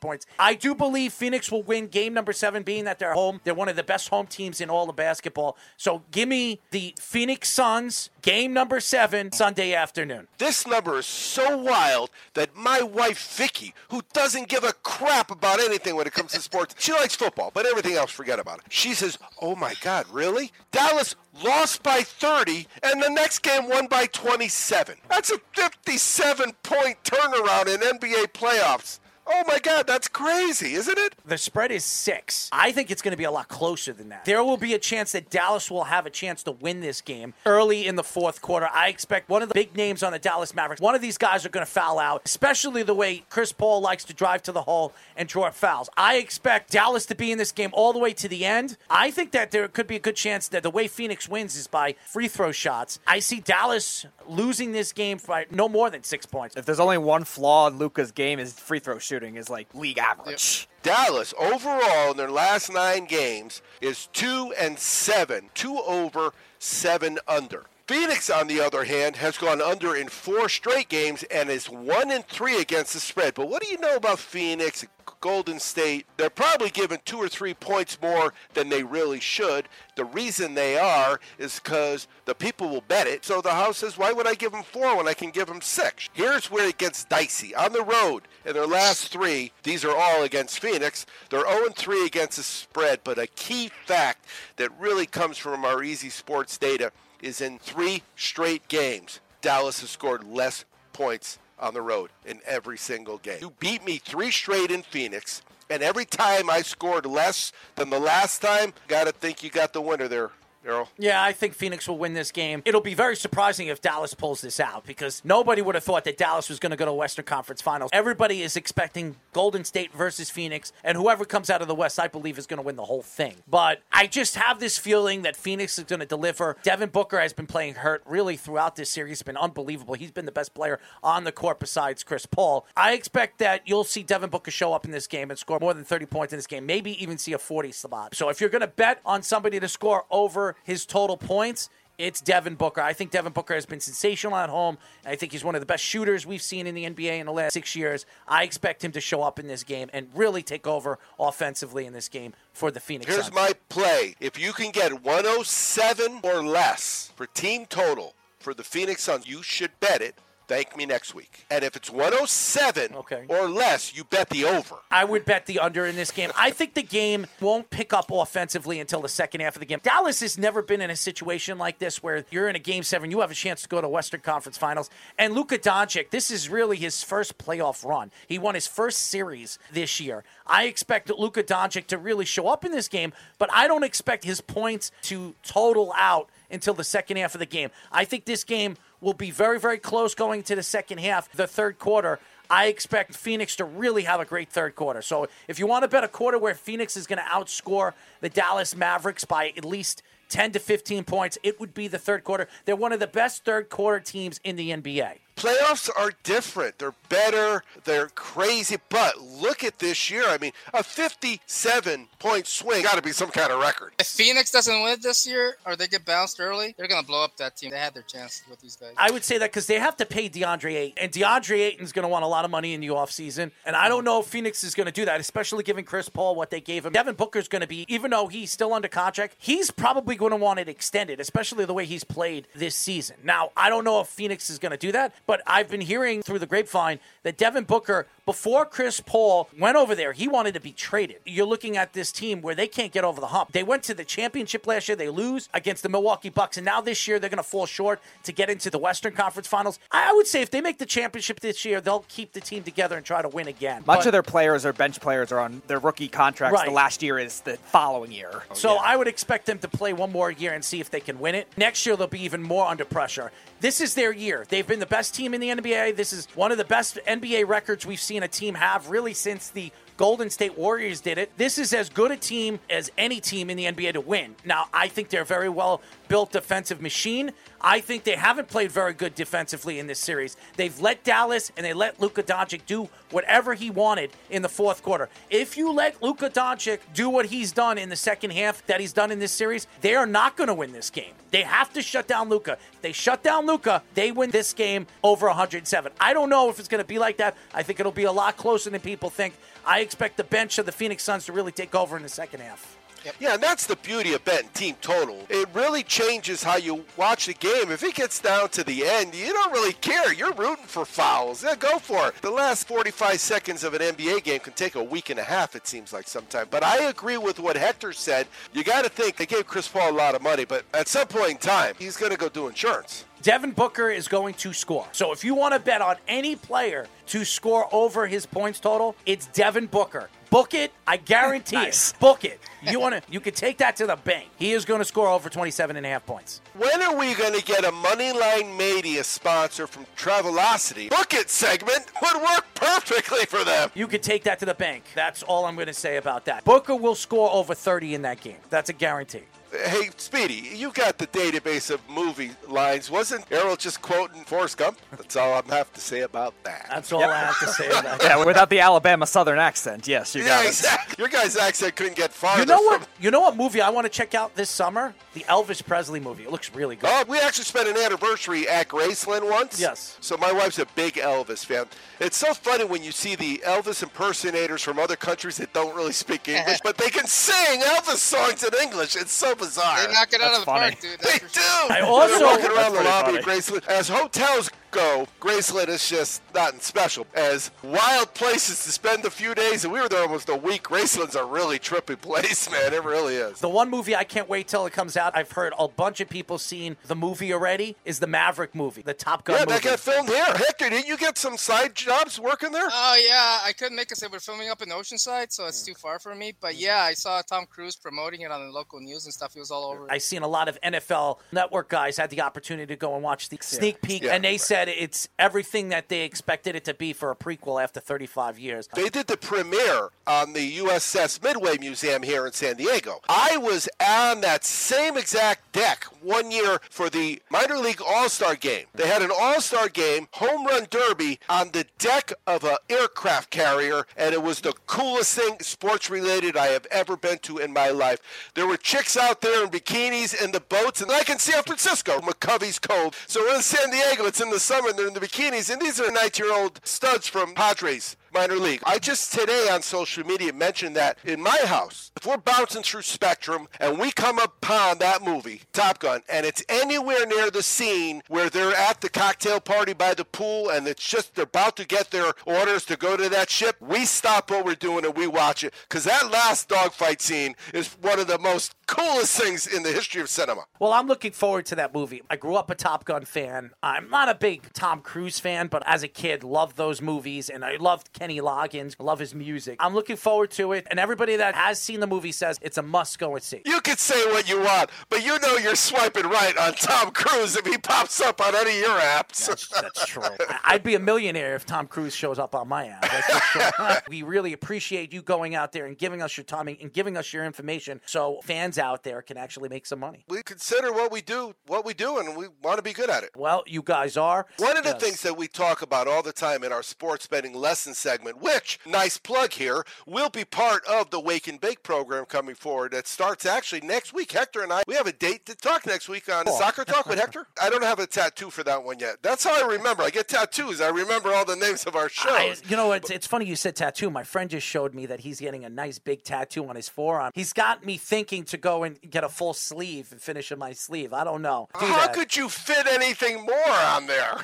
points. I do believe Phoenix will win game number seven, being that they're home. They're one of the best home teams in all of basketball. So give me the Phoenix Suns game number seven Sunday afternoon. This number is so wild that my wife Vicky, who doesn't give a crap about anything when it comes to sports, she likes football, but everything else, forget about it. She says, "Oh my God, really? Dallas lost by 30, and the next game won by 27. That's a 57 point turnaround in NBA playoffs. Oh my God, that's crazy, isn't it? The spread is six. I think it's going to be a lot closer than that. There will be a chance that Dallas will have a chance to win this game early in the fourth quarter. I expect one of the big names on the Dallas Mavericks, one of these guys are going to foul out, especially the way Chris Paul likes to drive to the hole and draw fouls. I expect Dallas to be in this game all the way to the end. I think that there could be a good chance that the way Phoenix wins is by free throw shots. I see Dallas losing this game by no more than six points. If there's only one flaw in Luka's game, is free throw shooting is like league average. Dallas overall in their last nine games is two and seven, two over, seven under. Phoenix, on the other hand, has gone under in four straight games and is one and three against the spread. But what do you know about Phoenix? Golden State, they're probably given two or three points more than they really should. The reason they are is because the people will bet it. So the house says, why would I give them four when I can give them six? Here's where it gets dicey. On the road, in their last three, these are all against Phoenix. They're 0 3 against the spread. But a key fact that really comes from our easy sports data is in three straight games, Dallas has scored less points on the road in every single game. You beat me three straight in Phoenix, and every time I scored less than the last time, gotta think you got the winner there, Errol. Yeah, I think Phoenix will win this game. It'll be very surprising if Dallas pulls this out because nobody would have thought that Dallas was going to go to Western Conference Finals. Everybody is expecting Golden State versus Phoenix, and whoever comes out of the West, I believe, is going to win the whole thing. But I just have this feeling that Phoenix is going to deliver. Devin Booker has been playing hurt really throughout this series. It's been unbelievable. He's been the best player on the court besides Chris Paul. I expect that you'll see Devin Booker show up in this game and score more than 30 points in this game, maybe even see a 40 spot. So if you're going to bet on somebody to score over his total points, it's Devin Booker. I think Devin Booker has been sensational at home. I think he's one of the best shooters we've seen in the NBA in the last six years. I expect him to show up in this game and really take over offensively in this game for the Phoenix Here's Suns. my play. If you can get 107 or less for team total for the Phoenix Suns, you should bet it. Thank me next week. And if it's 107 Okay. or less, you bet the over. I would bet the under in this game. I think the game won't pick up offensively until the second half of the game. Dallas has never been in a situation like this where you're in a game seven, you have a chance to go to Western Conference Finals. And Luka Doncic, this is really his first playoff run. He won his first series this year. I expect Luka Doncic to really show up in this game, but I don't expect his points to total out until the second half of the game. I think this game will be very, very close going to the second half, the third quarter. I expect Phoenix to really have a great third quarter. So if you want to bet a quarter where Phoenix is going to outscore the Dallas Mavericks by at least 10 to 15 points, it would be the third quarter. They're one of the best third quarter teams in the NBA. Playoffs are different. They're better. They're crazy. But look at this year. I mean, a 57 point swing got to be some kind of record. If Phoenix doesn't win this year or they get bounced early, they're gonna blow up that team. They had their chance with these guys. I would say that because they have to pay DeAndre Ayton, and DeAndre Ayton's going to want a lot of money in the offseason. And I don't know if Phoenix is going to do that, especially given Chris Paul what they gave him. Devin Booker's going to be, even though he's still under contract, he's probably going to want it extended, especially the way he's played this season. Now, I don't know if Phoenix is going to do that, but I've been hearing through the grapevine that Devin Booker, before Chris Paul went over there, he wanted to be traded. You're looking at this team where they can't get over the hump. They went to the championship last year, they lose against the Milwaukee Bucks, and now this year they're going to fall short to get into the Western Conference Finals. I would say if they make the championship this year, they'll keep the team together and try to win again. Much But- of their players or bench players are on their rookie contracts. Right. The last year is the following year. So oh, I would expect them to play one more year and see if they can win it. Next year, they'll be even more under pressure. This is their year. They've been the best team in the NBA. This is one of the best NBA records we've seen a team have really since the Golden State Warriors did it. This is as good a team as any team in the NBA to win. Now, I think they're a very well built defensive machine. I think they haven't played very good defensively in this series. They've let Dallas and they let Luka Doncic do whatever he wanted in the fourth quarter. If you let Luka Doncic do what he's done in the second half that he's done in this series, they are not going to win this game. They have to shut down Luka. They shut down Luka, they win this game over 107. I don't know if it's going to be like that. I think it'll be a lot closer than people think. I expect the bench of the Phoenix Suns to really take over in the second half. Yeah, and that's the beauty of betting team total. It really changes how you watch the game. If it gets down to the end, you don't really care. You're rooting for fouls. Yeah, go for it. The last 45 seconds of an NBA game can take a week and a half, it seems like sometimes. But I agree with what Hector said. You got to think they gave Chris Paul a lot of money, but at some point in time, he's going to go do insurance. Devin Booker is going to score. So if you want to bet on any player to score over his points total, it's Devin Booker. Book it. I guarantee Nice. it. Book it. You want to you can take that to the bank. He is going to score over 27 and a half points. When are we going to get a Moneyline Media sponsor from Travelocity? Book it segment would work perfectly for them. You can take that to the bank. That's all I'm going to say about that. Booker will score over 30 in that game. That's a guarantee. Hey, Speedy, you got the database of movie lines. Wasn't Errol just quoting Forrest Gump? That's all I have to say about that. That's all I have to say about that. Yeah, without the Alabama Southern accent. Yes, you yeah, got it. exactly. Your guy's accent couldn't get farther. You know what? From, You know what movie I want to check out this summer? The Elvis Presley movie. It looks really good. oh, we actually spent an anniversary at Graceland once. Yes. So my wife's a big Elvis fan. It's so funny when you see the Elvis impersonators from other countries that don't really speak English, but they can sing Elvis songs in English. It's so bizarre. They knock it out That's of the funny. park, dude. They That's for do. sure. I also- They're walking around the lobby pretty of Graceland. As hotels go, Graceland is just nothing special. As wild places to spend a few days, and we were there almost a week. Graceland's a really trippy place, man. It really is. The one movie I can't wait till it comes out. I've heard a bunch of people seen the movie already. Is the Maverick movie, the Top Gun Yeah, movie? that got filmed here. Hector, didn't you get some side jobs working there? Oh yeah, I couldn't make it. They were filming up in Oceanside, so it's too far for me. But mm-hmm. yeah, I saw Tom Cruise promoting it on the local news and stuff. He was all over. I seen a lot of NFL Network guys had the opportunity to go and watch the sneak peek, Yeah, and they right. Said it's everything that they expected it to be for a prequel after 35 years. They did the premiere on the USS Midway Museum here in San Diego. I was on that same exact deck one year for the minor league All Star game. They had an All Star game home run derby on the deck of an aircraft carrier, and it was the coolest thing sports related I have ever been to in my life. There were chicks out there in bikinis in the boats, and like in San Francisco, McCovey's Cove. So in San Diego, it's in the summer, they're in the bikinis, and these are 19 year old studs from Padres minor league. I just today on social media mentioned that in my house, if we're bouncing through Spectrum and we come upon that movie, Top Gun, and it's anywhere near the scene where they're at the cocktail party by the pool and it's just they're about to get their orders to go to that ship, we stop what we're doing and we watch it because that last dogfight scene is one of the most coolest things in the history of cinema. Well, I'm looking forward to that movie. I grew up a Top Gun fan. I'm not a big Tom Cruise fan, but as a kid, loved those movies, and I loved Kenny Loggins. Love his music. I'm looking forward to it, and everybody that has seen the movie says it's a must go and see. You can say what you want, but you know you're swiping right on Tom Cruise if he pops up on any of your apps. That's, that's true. I'd be a millionaire if Tom Cruise shows up on my app. That's sure. we really appreciate you going out there and giving us your time and giving us your information so fans fans out there can actually make some money. We consider what we do, what we do, and we want to be good at it. Well, you guys are. One of the Yes. things that we talk about all the time in our sports betting lesson segment, which, nice plug here, will be part of the Wake and Bake program coming forward that starts actually next week. Hector and I, we have a date to talk next week on Soccer Talk with Hector. I don't have a tattoo for that one yet. That's how I remember. I get tattoos. I remember all the names of our shows. I, you know, it's, it's funny you said tattoo. My friend just showed me that he's getting a nice big tattoo on his forearm. He's got me thinking to go and get a full sleeve and finish in my sleeve. I don't know. Do How that. could you fit anything more on there?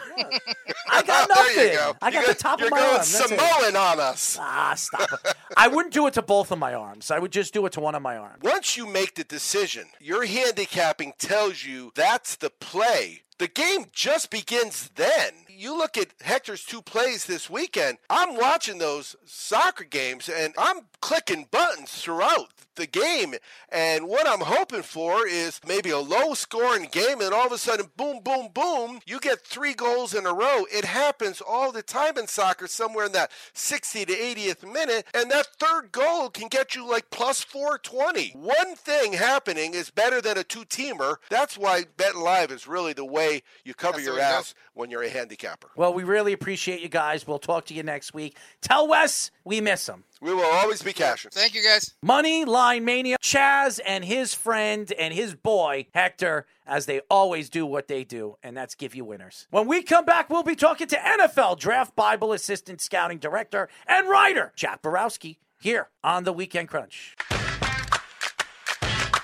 I got nothing. go. I got you the top of my going arm. That's it. Samoan on us. Ah, stop it. I wouldn't do it to both of my arms. I would just do it to one of my arms. Once you make the decision, your handicapping tells you that's the play. The game just begins then. You look at Hector's two plays this weekend. I'm watching those soccer games and I'm clicking buttons throughout the game. And what I'm hoping for is maybe a low scoring game and all of a sudden, boom, boom, boom, you get three goals in a row. It happens all the time in soccer, somewhere in that 60 to 80th minute. And that third goal can get you like plus 420. One thing happening is better than a two teamer. That's why Bet Live is really the way you cover That's your the go. ass when you're a handicapper. Well, we really appreciate you guys. We'll talk to you next week. Tell Wes we miss him. We will always be cashing. Thank you guys. Money Mania, Chaz and his friend and his boy, Hector, as they always do what they do, and that's give you winners. When we come back, we'll be talking to NFL Draft Bible Assistant Scouting Director and writer, Jack Borowski, here on the Weekend Crunch.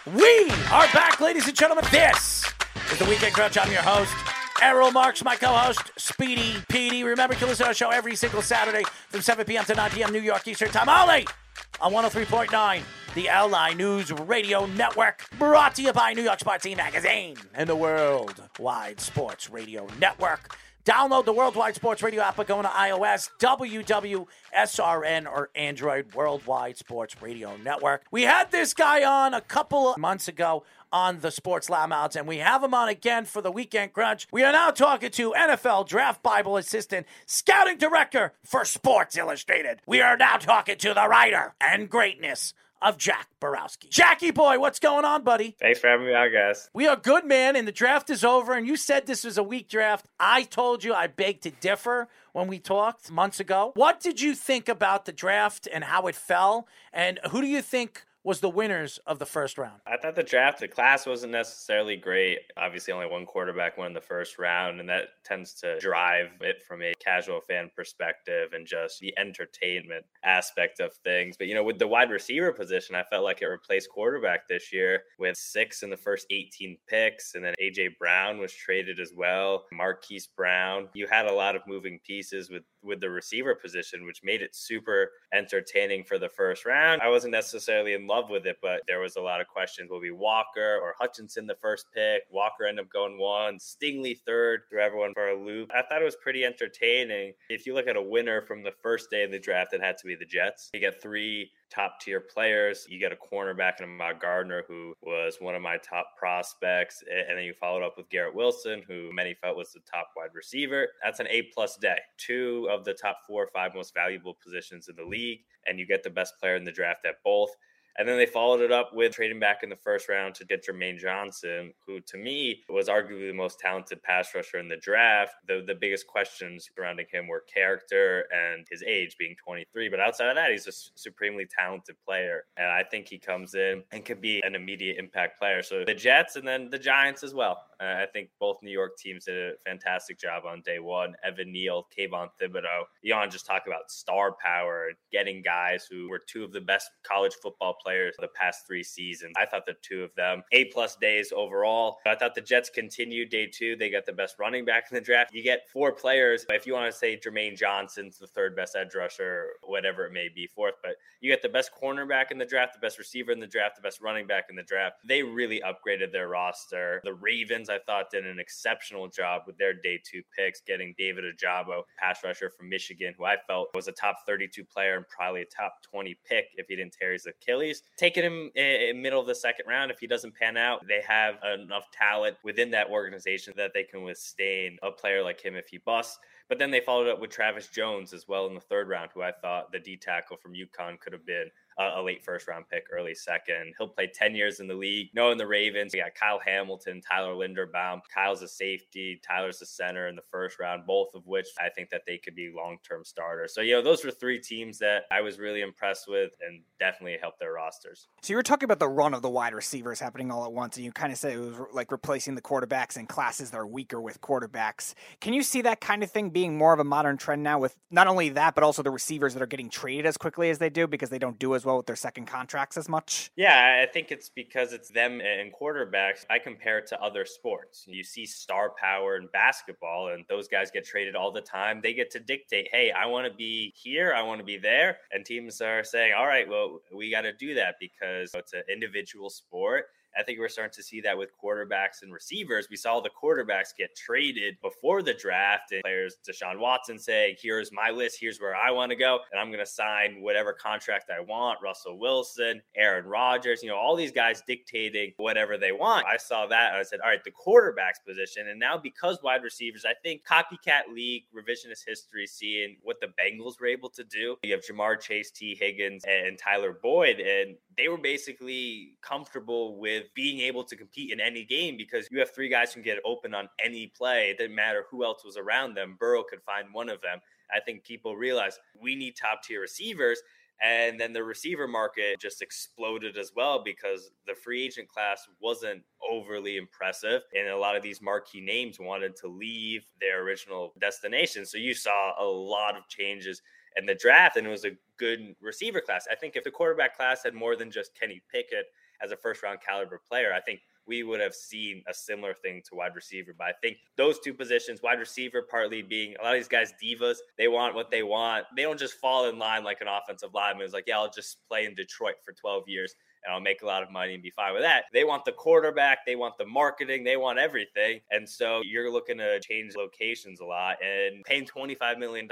We are back, ladies and gentlemen. This is the Weekend Crunch. I'm your host, Errol Marks, my co-host, Speedy Petey. Remember, can listen to our show every single Saturday from 7 p.m. to 9 p.m. New York Eastern Time. Only on 103.9, the LI News Radio Network. Brought to you by New York Sports Magazine and the Worldwide Sports Radio Network. Download the Worldwide Sports Radio app by going to iOS, WWSRN, or Android Worldwide Sports Radio Network. We had this guy on a couple of months ago on the Sports Loudmouths, and we have him on again for the Weekend Crunch. We are now talking to NFL Draft Bible Assistant, Scouting Director for Sports Illustrated. We are now talking to the writer and greatness of Jack Borowski. Jackie boy, what's going on, buddy? Thanks for having me out, guys. We are good, man, and the draft is over. And you said this was a weak draft. I told you I beg to differ when we talked months ago. What did you think about the draft and how it fell? And who do you think was the winners of the first round? I thought the draft, the class wasn't necessarily great. Obviously, only one quarterback in the first round, and that tends to drive it from a casual fan perspective and just the entertainment aspect of things. But, you know, with the wide receiver position, I felt like it replaced quarterback this year with six in the first 18 picks, and then A.J. Brown was traded as well. Marquise Brown. You had a lot of moving pieces with with the receiver position, which made it super entertaining for the first round. I wasn't necessarily in love with it, but there was a lot of questions. Will be Walker or Hutchinson the first pick? Walker ended up going one, Stingley third, threw everyone for a loop. I thought it was pretty entertaining. If you look at a winner from the first day of the draft, it had to be the Jets. You get three top tier players. You get a cornerback in Ahmad Gardner, who was one of my top prospects. And then you followed up with Garrett Wilson, who many felt was the top wide receiver. That's an A plus day. Two of the top four or five most valuable positions in the league. And you get the best player in the draft at both. And then they followed it up with trading back in the first round to get Jermaine Johnson, who to me was arguably the most talented pass rusher in the draft. The the biggest questions surrounding him were character and his age being 23. But outside of that, he's a supremely talented player. And I think he comes in and can be an immediate impact player. So the Jets and then the Giants as well. Uh, I think both New York teams did a fantastic job on day one. Evan Neal, Kayvon Thibodeaux. Jan just talk about star power, getting guys who were two of the best college football players the past three seasons. I thought the two of them A plus days overall. I thought the Jets continued day two. They got the best running back in the draft. You get four players. If you want to say Jermaine Johnson's the third best edge rusher, whatever it may be, fourth, but you get the best cornerback in the draft, the best receiver in the draft, the best running back in the draft. They really upgraded their roster. The Ravens, I thought, did an exceptional job with their day two picks, getting David Ojabo, pass rusher from Michigan, who I felt was a top 32 player and probably a top 20 pick if he didn't tear his Achilles. Taking him in middle of the second round, if he doesn't pan out, they have enough talent within that organization that they can withstand a player like him if he busts. But then they followed up with Travis Jones as well in the third round, who I thought the D tackle from UConn could have been a, a late first round pick, early second. He'll play 10 years in the league. Knowing the Ravens, we got Kyle Hamilton, Tyler Linderbaum. Kyle's a safety, Tyler's a center in the first round, both of which I think that they could be long term starters. So, you know, those were three teams that I was really impressed with and definitely helped their rosters. So you were talking about the run of the wide receivers happening all at once, and you kind of said it was like replacing the quarterbacks in classes that are weaker with quarterbacks. Can you see that kind of thing being more of a modern trend now with not only that, but also the receivers that are getting traded as quickly as they do because they don't do as well with their second contracts as much? Yeah, I think it's because it's them and quarterbacks. I compare it to other sports. You see star power in basketball, and those guys get traded all the time. They get to dictate, hey, I want to be here, I want to be there. And teams are saying, all right, well, we got to do that because it's an individual sport I think we're starting to see that with quarterbacks and receivers. We saw the quarterbacks get traded before the draft, and players, Deshaun Watson, say, Here's my list, here's where I want to go, and I'm going to sign whatever contract I want. Russell Wilson, Aaron Rodgers, you know, all these guys dictating whatever they want. I saw that I said, All right, the quarterback's position. And now, because wide receivers, I think copycat league, revisionist history, seeing what the Bengals were able to do. You have Ja'Marr Chase, Tee Higgins, and Tyler Boyd, and they were basically comfortable with being able to compete in any game because you have three guys who can get open on any play. It didn't matter who else was around them. Burrow could find one of them. I think people realize we need top tier receivers. And then the receiver market just exploded as well because the free agent class wasn't overly impressive. And a lot of these marquee names wanted to leave their original destination. So you saw a lot of changes in the draft, and it was a good receiver class. I think if the quarterback class had more than just Kenny Pickett as a first round caliber player, I think we would have seen a similar thing to wide receiver. But I think those two positions, wide receiver, partly being a lot of these guys divas, they want what they want. They don't just fall in line like an offensive lineman. It's like, yeah, I'll just play in Detroit for 12 years and I'll make a lot of money and be fine with that. They want the quarterback, they want the marketing, they want everything. And so you're looking to change locations a lot and paying $25 million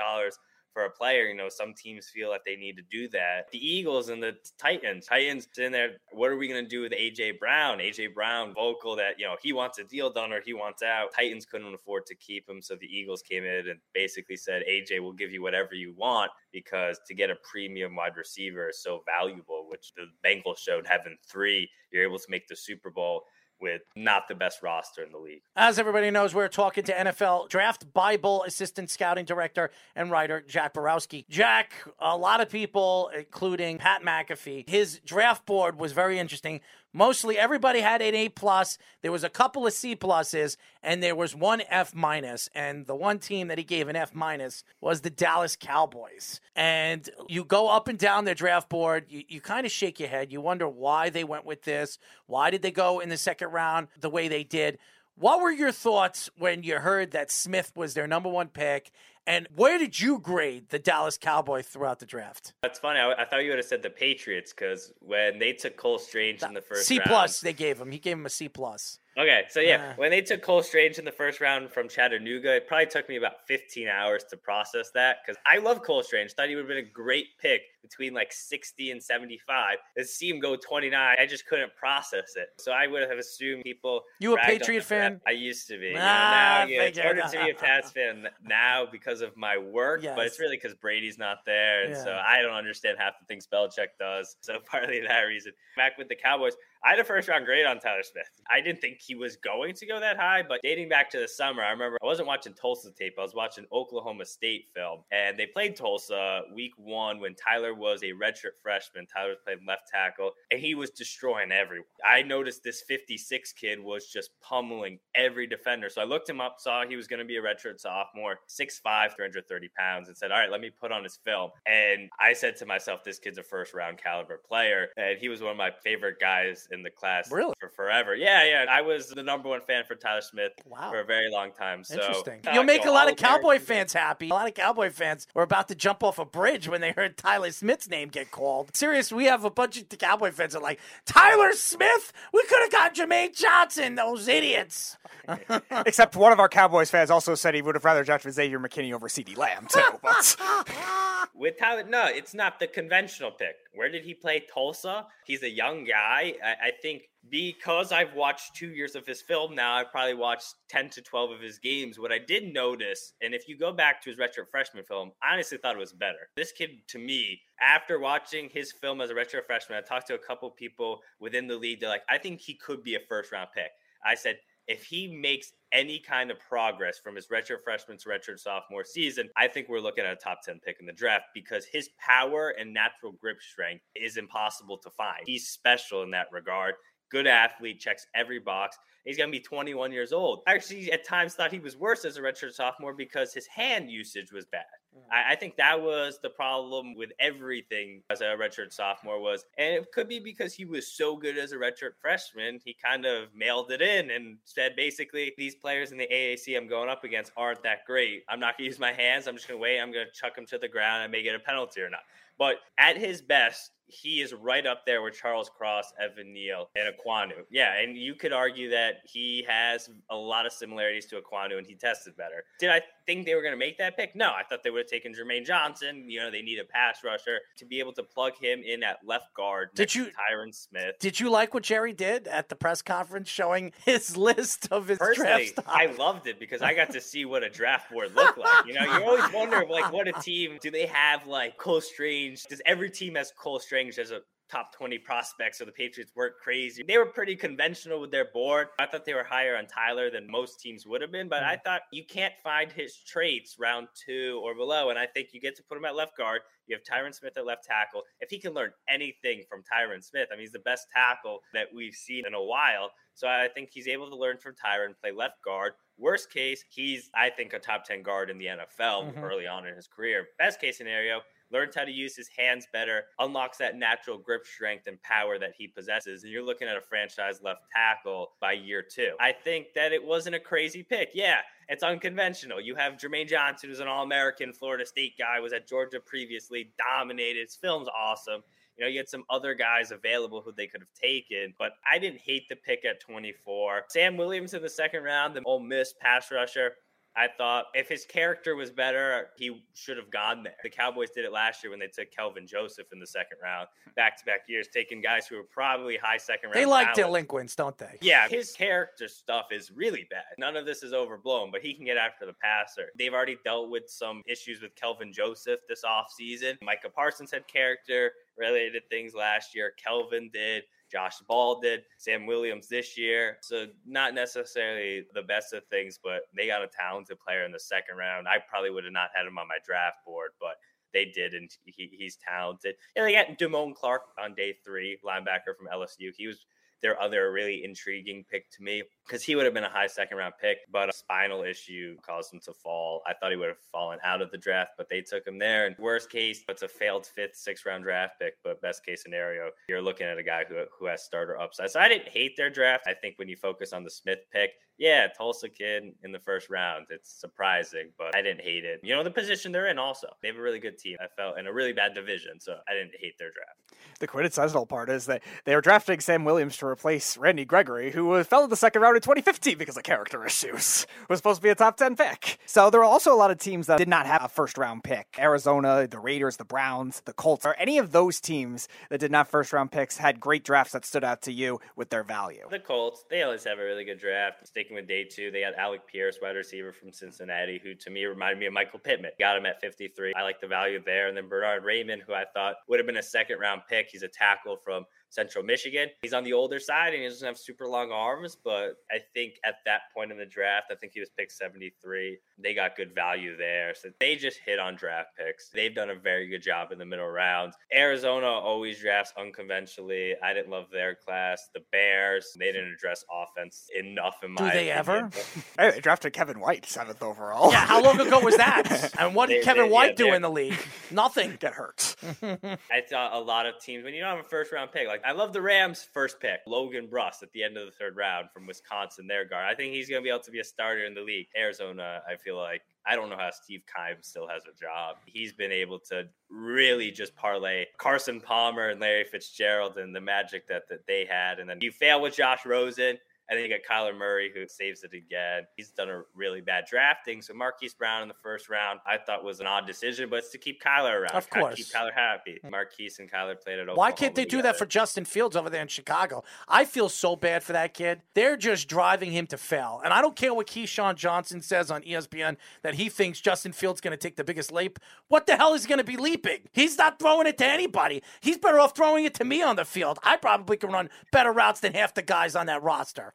for a player. You know, some teams feel that they need to do that. The Eagles and the Titans, Titans in there. What are we going to do with AJ Brown? AJ Brown vocal that you know he wants a deal done or he wants out. Titans couldn't afford to keep him, so the Eagles came in and basically said, AJ will give you whatever you want because to get a premium wide receiver is so valuable. Which the Bengals showed having three, you're able to make the Super Bowl with not the best roster in the league. As everybody knows, we're talking to NFL Draft Bible Assistant Scouting Director and writer Jack Borowski. Jack, a lot of people, including Pat McAfee, his draft board was very interesting. Mostly everybody had an A plus. There was a couple of C pluses, and there was one F minus. And the one team that he gave an F minus was the Dallas Cowboys. And you go up and down their draft board, you, you kind of shake your head. You wonder why they went with this. Why did they go in the second round the way they did? What were your thoughts when you heard that Smith was their number one pick and where did you grade the Dallas Cowboys throughout the draft? That's funny. I, I thought you would have said the Patriots because when they took Cole Strange in the first C plus, they gave him. He gave him a C plus. Okay, so yeah, when they took Cole Strange in the first round from Chattanooga, it probably took me about 15 hours to process that because I love Cole Strange. Thought he would have been a great pick between like 60 and 75. To see him go 29, I just couldn't process it. So I would have assumed people. You a Patriot fan? I used to be. Ah, you know, now, yeah, it's harder to be a Pats fan now because of my work, yes. but it's really because Brady's not there, and yeah. so I don't understand half the things Belichick does. So partly that reason. Back with the Cowboys. I had a first round grade on Tyler Smith. I didn't think he was going to go that high, but dating back to the summer, I remember I wasn't watching Tulsa tape. I was watching Oklahoma State film, and they played Tulsa week one when Tyler was a redshirt freshman. Tyler was playing left tackle, and he was destroying everyone. I noticed this 56 kid was just pummeling every defender. So I looked him up, saw he was going to be a redshirt sophomore, 6'5, 330 pounds, and said, All right, let me put on his film. And I said to myself, This kid's a first round caliber player. And he was one of my favorite guys in the class really? for forever. Yeah, yeah. I was the number one fan for Tyler Smith wow. for a very long time. So Interesting. You'll make a lot of Cowboy fans happy. A lot of Cowboy fans were about to jump off a bridge when they heard Tyler Smith's name get called. Serious, we have a bunch of Cowboy fans that are like, Tyler Smith? We could have got Jermaine Johnson, those idiots. Except one of our Cowboys fans also said he would have rather drafted Xavier McKinney over CeeDee Lamb, too. But... with Tyler, no, it's not the conventional pick. Where did he play? Tulsa. He's a young guy. I, I, think because I've watched two years of his film now, I've probably watched 10 to 12 of his games. What I did notice, and if you go back to his redshirt freshman film, I honestly thought it was better. This kid, to me, after watching his film as a redshirt freshman, I talked to a couple people within the league. They're like, I think he could be a first round pick. I said, if he makes any kind of progress from his redshirt freshman to redshirt sophomore season, I think we're looking at a top 10 pick in the draft because his power and natural grip strength is impossible to find. He's special in that regard. Good athlete, checks every box. He's going to be 21 years old. I actually, at times, thought he was worse as a redshirt sophomore because his hand usage was bad. Mm-hmm. I, I, think that was the problem with everything as a redshirt sophomore was, and it could be because he was so good as a redshirt freshman, he kind of mailed it in and said basically these players in the AAC I'm going up against aren't that great. I'm not going to use my hands. I'm just going to wait. I'm going to chuck him to the ground. I may get a penalty or not. But at his best, he is right up there with Charles Cross, Evan Neal, and Ekwonu. Yeah, and you could argue that he has a lot of similarities to Ekwonu and he tested better. Did I think they were going to make that pick? No, I thought they would have taken Jermaine Johnson. You know, they need a pass rusher to be able to plug him in at left guard. Did you, Tyron Smith? Did you like what Jerry did at the press conference, showing his list of his Personally, draft I loved it because I got to see what a draft board looked like. You know, you always wonder, like, what a team do they have? Like Cole Strange? Does every team has Cole Strange as a top 20 prospects, so the Patriots weren't crazy. They were pretty conventional with their board. I thought they were higher on Tyler than most teams would have been, but mm-hmm. I thought you can't find his traits round two or below. And I think you get to put him at left guard. You have Tyron Smith at left tackle. If he can learn anything from Tyron Smith, I mean, he's the best tackle that we've seen in a while. So I think he's able to learn from Tyron, play left guard. Worst case, he's, I think, a top 10 guard in the NFL mm-hmm. early on in his career. Best case scenario, learns how to use his hands better, unlocks that natural grip strength and power that he possesses. And you're looking at a franchise left tackle by year two. I think that it wasn't a crazy pick. Yeah, it's unconventional. You have Jermaine Johnson, who's an All American Florida State guy, was at Georgia previously, dominated. His film's awesome. You know, you had some other guys available who they could have taken, but I didn't hate the pick at 24. Sam Williams in the second round, the Ole Miss pass rusher. I thought if his character was better, he should have gone there. The Cowboys did it last year when they took Kelvin Joseph in the second round, back to back years, taking guys who were probably high second round. They like talent. delinquents, don't they? Yeah, his character stuff is really bad. None of this is overblown, but he can get after the passer. They've already dealt with some issues with Kelvin Joseph this offseason. Micah Parsons had character related things last year. Kelvin did. Josh Ball did, Sam Williams this year. So not necessarily the best of things, but they got a talented player in the second round. I probably would have not had him on my draft board, but they did, and he, he's talented. And they got Damone Clark on day three, linebacker from LSU. He was their other really intriguing pick to me because he would have been a high second round pick, but a spinal issue caused him to fall. I thought he would have fallen out of the draft, but they took him there. And worst case, it's a failed fifth, sixth round draft pick, but best case scenario, you're looking at a guy who, who has starter upside. So I didn't hate their draft. I think when you focus on the Smith pick, yeah, Tulsa kid in the first round. It's surprising, but I didn't hate it. You know, the position they're in also. They have a really good team. I felt in a really bad division, so I didn't hate their draft. The quintessential part is that they were drafting Sam Williams to replace Randy Gregory, who fell in the second round in 2015 because of character issues. Was supposed to be a top 10 pick. So there were also a lot of teams that did not have a first round pick. Arizona, the Raiders, the Browns, the Colts, or any of those teams that did not first round picks had great drafts that stood out to you with their value. The Colts, they always have a really good draft. With day two, they got Alec Pierce, wide receiver from Cincinnati, who to me reminded me of Michael Pittman. Got him at 53. I like the value there. And then Bernard Raimann, who I thought would have been a second round pick. He's a tackle from Central Michigan. He's on the older side and he doesn't have super long arms, but I think at that point in the draft, I think he was picked 73. They got good value there. So they just hit on draft picks. They've done a very good job in the middle rounds. Arizona always drafts unconventionally. I didn't love their class. The Bears, they didn't address offense enough in my Do they opinion. ever? they drafted Kevin White seventh overall. Yeah, how long ago was that? and what did they, Kevin they, White yeah, do in the league? Nothing. Get hurt. I thought a lot of teams, when you don't have a first round pick, like like I love the Rams' first pick, Logan Bruss at the end of the third round from Wisconsin. Their guard. I think he's going to be able to be a starter in the league. Arizona, I feel like I don't know how Steve Keim still has a job. He's been able to really just parlay Carson Palmer and Larry Fitzgerald and the magic that, that they had. And then you fail with Josh Rosen And then you got Kyler Murray who saves it again. He's done a really bad drafting. So Marquise Brown in the first round, I thought was an odd decision, but it's to keep Kyler around. Of course. Keep Kyler happy. Marquise and Kyler played it. Why can't they do that for Justin Fields over there in Chicago? I feel so bad for that kid. They're just driving him to fail. And I don't care what Keyshawn Johnson says on ESPN that he thinks Justin Fields going to take the biggest leap. What the hell is he going to be leaping? He's not throwing it to anybody. He's better off throwing it to me on the field. I probably can run better routes than half the guys on that roster.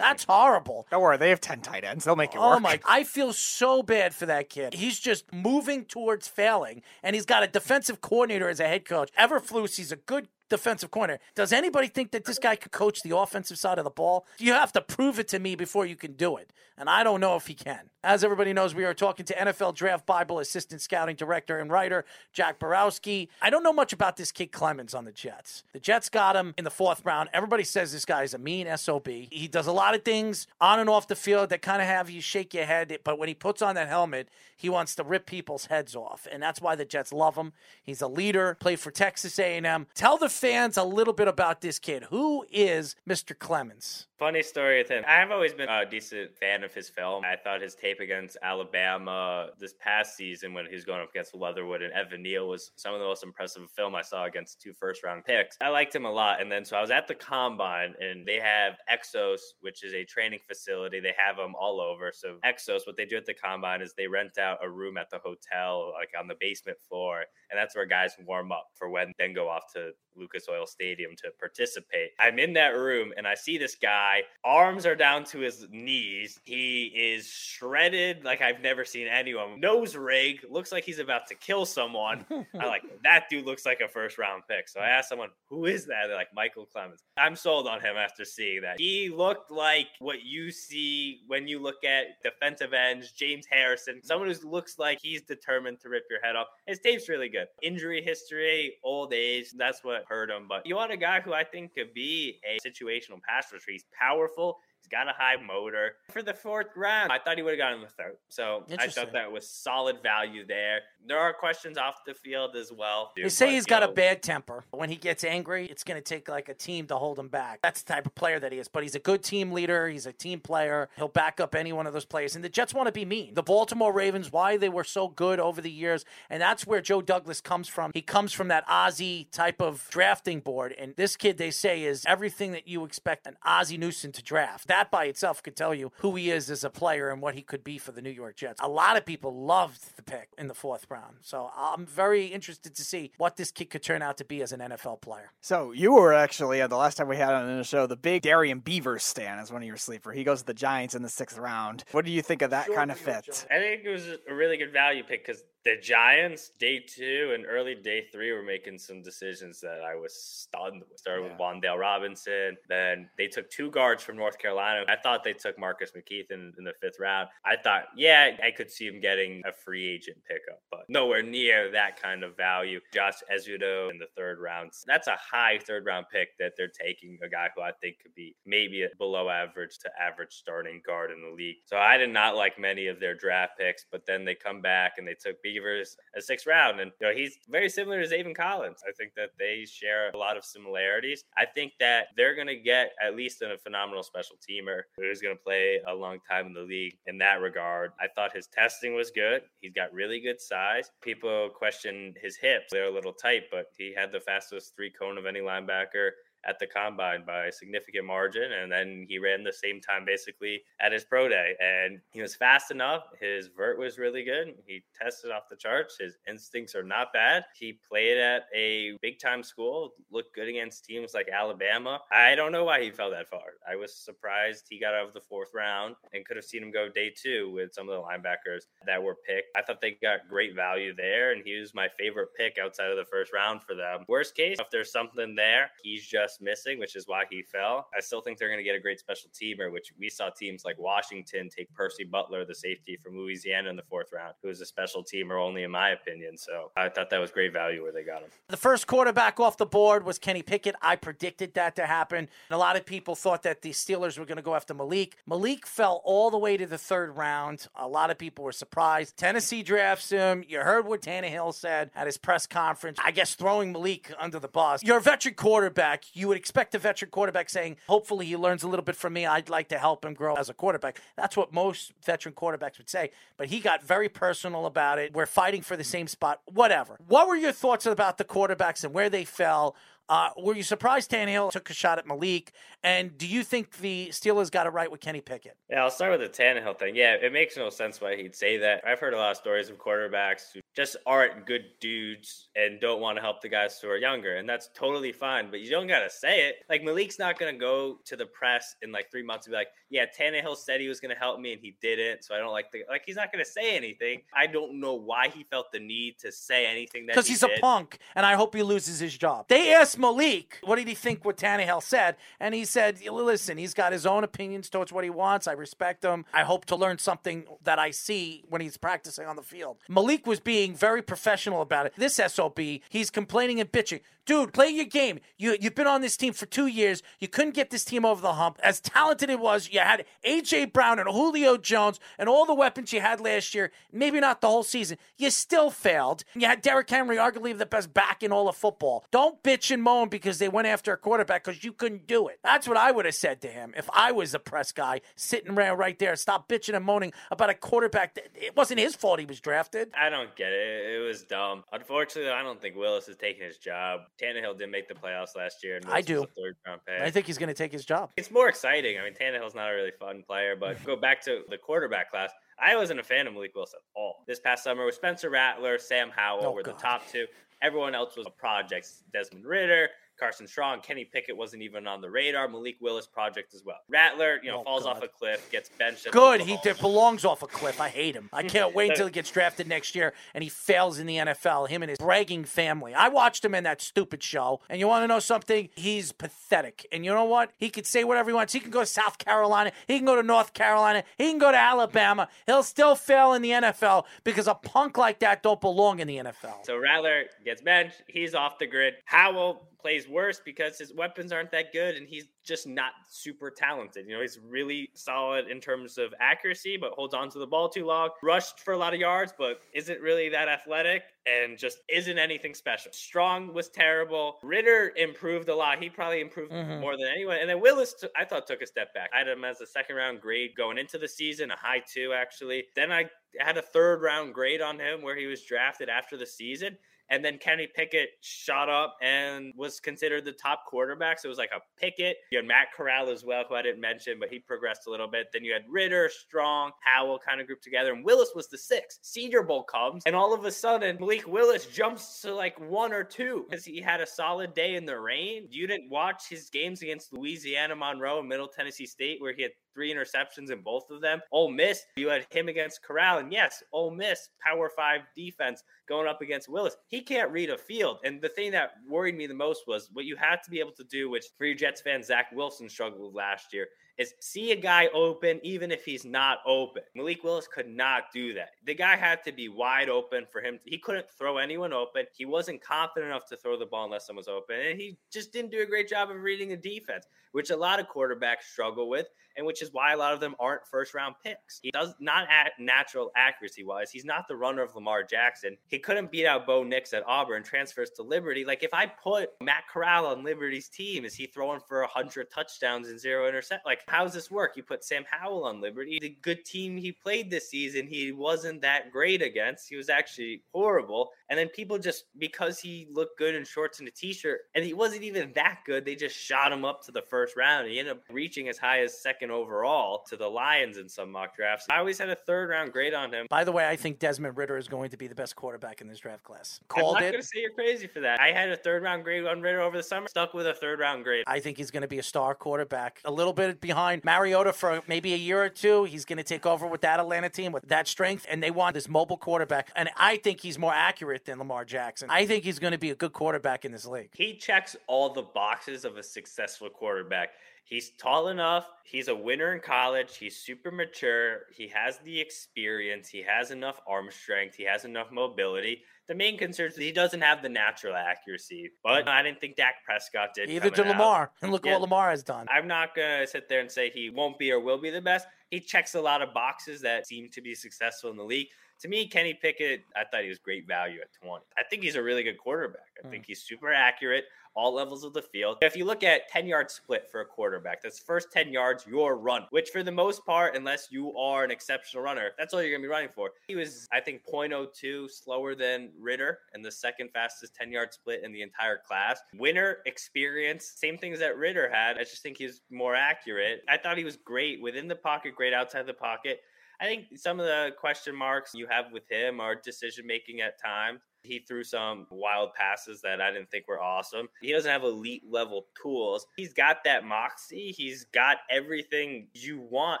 That's horrible. Don't worry, they have 10 tight ends. They'll make it Oh work. my! I feel so bad for that kid. He's just moving towards failing, and he's got a defensive coordinator as a head coach. Eberflus, he's a good defensive corner. Does anybody think that this guy could coach the offensive side of the ball? You have to prove it to me before you can do it, and I don't know if he can. As everybody knows, we are talking to NFL Draft Bible Assistant Scouting Director and Writer Jack Borowski. I don't know much about this kid Clemons on the Jets. The Jets got him in the fourth round. Everybody says this guy is a mean SOB. He does a lot of things on and off the field that kind of have you shake your head, but when he puts on that helmet, he wants to rip people's heads off, and that's why the Jets love him. He's a leader, played for Texas A&M. Tell the fans a little bit about this kid. Who is Mr. Clemons? Funny story with him. I've always been a decent fan of his film. I thought his tape against Alabama this past season when he was going up against Leatherwood and Evan Neal was some of the most impressive film I saw against two first round picks. I liked him a lot. And then so I was at the combine and they have Exos, which is a training facility. They have them all over. So Exos, what they do at the combine is they rent out a room at the hotel, like on the basement floor. And that's where guys warm up for when then go off to Lucas Oil Stadium to participate. I'm in that room and I see this guy, arms are down to his knees. He is shredded like I've never seen anyone. Nose rig, looks like he's about to kill someone. I like that dude looks like a first round pick. So I asked someone, who is that? They're like Michael Clemons. I'm sold on him after seeing that. He looked like what you see when you look at defensive ends, James Harrison, someone who looks like he's determined to rip your head off. His tape's really good. Injury history, old age, that's what hurt him. But you want a guy who I think could be a situational pass rusher. He's powerful. He's got a high motor. For the fourth round, I thought he would have gotten in the third. So I thought that was solid value there. There are questions off the field as well. They say but, he's got a bad temper. When he gets angry, it's going to take like a team to hold him back. That's the type of player that he is. But he's a good team leader. He's a team player. He'll back up any one of those players. And the Jets want to be mean. The Baltimore Ravens, why they were so good over the years, and that's where Joe Douglas comes from. He comes from that Ozzie type of drafting board. And this kid, they say, is everything that you expect an Ozzie Newsome to draft. That by itself could tell you who he is as a player and what he could be for the New York Jets. A lot of people loved the pick in the fourth round. So I'm very interested to see what this kid could turn out to be as an NFL player. So you were actually uh, the last time we had on the show the big Darian Beavers stand as one of your sleeper. He goes to the Giants in the sixth round. What do you think of that kind of fit? I think it was a really good value pick because the Giants, day two and early day three, were making some decisions that I was stunned with. Started with Wan'Dale Robinson. Then they took two guards from North Carolina. I thought they took Marcus McKethan, in the fifth round. I thought, yeah, I could see him getting a free agent pickup, but nowhere near that kind of value. Josh Ezeudu in the third round. That's a high third round pick that they're taking a guy who I think could be maybe a below average to average starting guard in the league. So I did not like many of their draft picks, but then they come back and they took Beavers a sixth round. And you know, he's very similar to Zaven Collins. I think that they share a lot of similarities. I think that they're gonna get at least a phenomenal special teamer who's gonna play a long time in the league in that regard. I thought his testing was good. He's got really good size. People question his hips. They're a little tight, but he had the fastest three cone of any linebacker at the combine by a significant margin. And then he ran the same time basically at his pro day. And he was fast enough. His vert was really good. He tested off the charts. His instincts are not bad. He played at a big time school, looked good against teams like Alabama. I don't know why he fell that far. I was surprised he got out of the fourth round and could have seen him go day two with some of the linebackers that were picked. I thought they got great value there, and he was my favorite pick outside of the first round for them. Worst case, if there's something there, he's just missing, which is why he fell. I still think they're going to get a great special teamer, which we saw teams like Washington take Percy Butler, the safety from Louisiana, in the fourth round, who is a special teamer only in my opinion. So I thought that was great value where they got him. The first quarterback off the board was Kenny Pickett. I predicted that to happen. And a lot of people thought that the Steelers were going to go after Malik. Malik fell all the way to the third round. A lot of people were surprised. Tennessee drafts him. You heard what Tannehill said at his press conference. I guess throwing Malik under the bus. You're a veteran quarterback. Would expect a veteran quarterback saying, hopefully he learns a little bit from me. I'd like to help him grow as a quarterback. That's what most veteran quarterbacks would say. But he got very personal about it. We're fighting for the same spot, whatever. What were your thoughts about the quarterbacks and where they fell? Uh, were you surprised Tannehill took a shot at Malik? And do you think the Steelers got it right with Kenny Pickett? Yeah, I'll start with the Tannehill thing. Yeah, it makes no sense why he'd say that. I've heard a lot of stories of quarterbacks who just aren't good dudes and don't want to help the guys who are younger, and that's totally fine. But you don't gotta say it. Like Malik's not gonna go to the press in like three months and be like, "Yeah, Tannehill said he was gonna help me and he didn't," so I don't like the like. He's not gonna say anything. I don't know why he felt the need to say anything that because he he's did. a punk, and I hope he loses his job. They asked Malik, what did he think what Tannehill said? And he said, listen, he's got his own opinions towards what he wants. I respect him. I hope to learn something that I see when he's practicing on the field. Malik was being very professional about it. This SOB, he's complaining and bitching. Dude, play your game. You, you've been on this team for two years. You couldn't get this team over the hump. As talented it was, you had A.J. Brown and Julio Jones and all the weapons you had last year. Maybe not the whole season. You still failed. You had Derrick Henry, arguably the best back in all of football. Don't bitch and moan because they went after a quarterback because you couldn't do it. That's what I would have said to him if I was the press guy sitting around right there. Stop bitching and moaning about a quarterback. It wasn't his fault he was drafted. I don't get it. It was dumb. Unfortunately, I don't think Willis is taking his job. Tannehill didn't make the playoffs last year. And I do. third round pick. I think he's going to take his job. It's more exciting. I mean, Tannehill's not a really fun player, but go back to the quarterback class. I wasn't a fan of Malik Willis at all. This past summer with Spencer Rattler, Sam Howell Oh, were the top two. Everyone else was projects. Desmond Ridder, Carson Strong, Kenny Pickett wasn't even on the radar. Malik Willis project as well. Rattler, you know, Oh, falls God. off a cliff, gets benched. Good. He d- belongs off a cliff. I hate him. I can't wait until he gets drafted next year and he fails in the NFL. Him and his bragging family. I watched him in that stupid show. And you want to know something? He's pathetic. And you know what? He could say whatever he wants. He can go to South Carolina. He can go to North Carolina. He can go to Alabama. He'll still fail in the NFL because a punk like that don't belong in the NFL. So Rattler gets benched. He's off the grid. Howell plays worse because his weapons aren't that good and he's just not super talented. You know, he's really solid in terms of accuracy, but holds on to the ball too long. Rushed for a lot of yards, but isn't really that athletic and just isn't anything special. Strong was terrible. Ridder improved a lot. He probably improved Mhm. more than anyone. And then Willis, t- I thought, took a step back. I had him as a second round grade going into the season, a high two, actually. Then I had a third round grade on him where he was drafted after the season. And then Kenny Pickett shot up and was considered the top quarterback. So it was like a Pickett. You had Matt Corral as well, who I didn't mention, but he progressed a little bit. Then you had Ridder, Strong, Howell kind of grouped together. And Willis was the sixth. Senior Bowl comes, and all of a sudden, Malik Willis jumps to like one or two because he had a solid day in the rain. You didn't watch his games against Louisiana Monroe and Middle Tennessee State, where he had three interceptions in both of them. Ole Miss, you had him against Corral, and yes, Ole Miss, Power Five defense going up against Willis. He can't read a field. And the thing that worried me the most was what you have to be able to do, which for you Jets fans, Zach Wilson struggled last year, is see a guy open even if he's not open. Malik Willis could not do that. The guy had to be wide open for him. He couldn't throw anyone open. He wasn't confident enough to throw the ball unless someone was open. And he just didn't do a great job of reading the defense, which a lot of quarterbacks struggle with and which is why a lot of them aren't first round picks. He does not act natural accuracy wise. He's not the runner of Lamar Jackson. He couldn't beat out Bo Nix at Auburn, transfers to Liberty. Like if I put Matt Corral on Liberty's team, is he throwing for hundred touchdowns and zero intercept? Like how does this work? You put Sam Howell on Liberty, the good team he played this season, he wasn't that great against. He was actually horrible. And then people just because he looked good in shorts and a t-shirt, and he wasn't even that good, they just shot him up to the first round. He ended up reaching as high as second overall to the Lions in some mock drafts. I always had a third round grade on him. By the way, I think Desmond Ridder is going to be the best quarterback in this draft class. I'm Called not it. going to say you're crazy for that. I had a third round grade on Ridder over the summer, stuck with a third round grade. I think he's going to be a star quarterback. A little bit behind Mariota for maybe a year or two. He's going to take over with that Atlanta team with that strength, and they want this mobile quarterback. And I think he's more accurate than Lamar Jackson. I think he's going to be a good quarterback in this league. He checks all the boxes of a successful quarterback. He's tall enough. He's a winner in college. He's super mature. He has the experience. He has enough arm strength. He has enough mobility. The main concern is he doesn't have the natural accuracy. But I didn't think Dak Prescott did. Either coming did out. Lamar. And look Yeah. what Lamar has done. I'm not going to sit there and say he won't be or will be the best. He checks a lot of boxes that seem to be successful in the league. To me, Kenny Pickett, I thought he was great value at 20. I think he's a really good quarterback. I think hmm. he's super accurate. all levels of the field. If you look at 10 yard split for a quarterback, that's first 10 yards, your run, which for the most part, unless you are an exceptional runner, that's all you're going to be running for. He was, I think, 0.02 slower than Ridder and the second fastest 10 yard split in the entire class. Winner experience, same things that Ridder had. I just think he's more accurate. I thought he was great within the pocket, great outside the pocket. I think some of the question marks you have with him are decision making at times. He threw some wild passes that I didn't think were awesome. He doesn't have elite level tools. He's got that moxie. He's got everything you want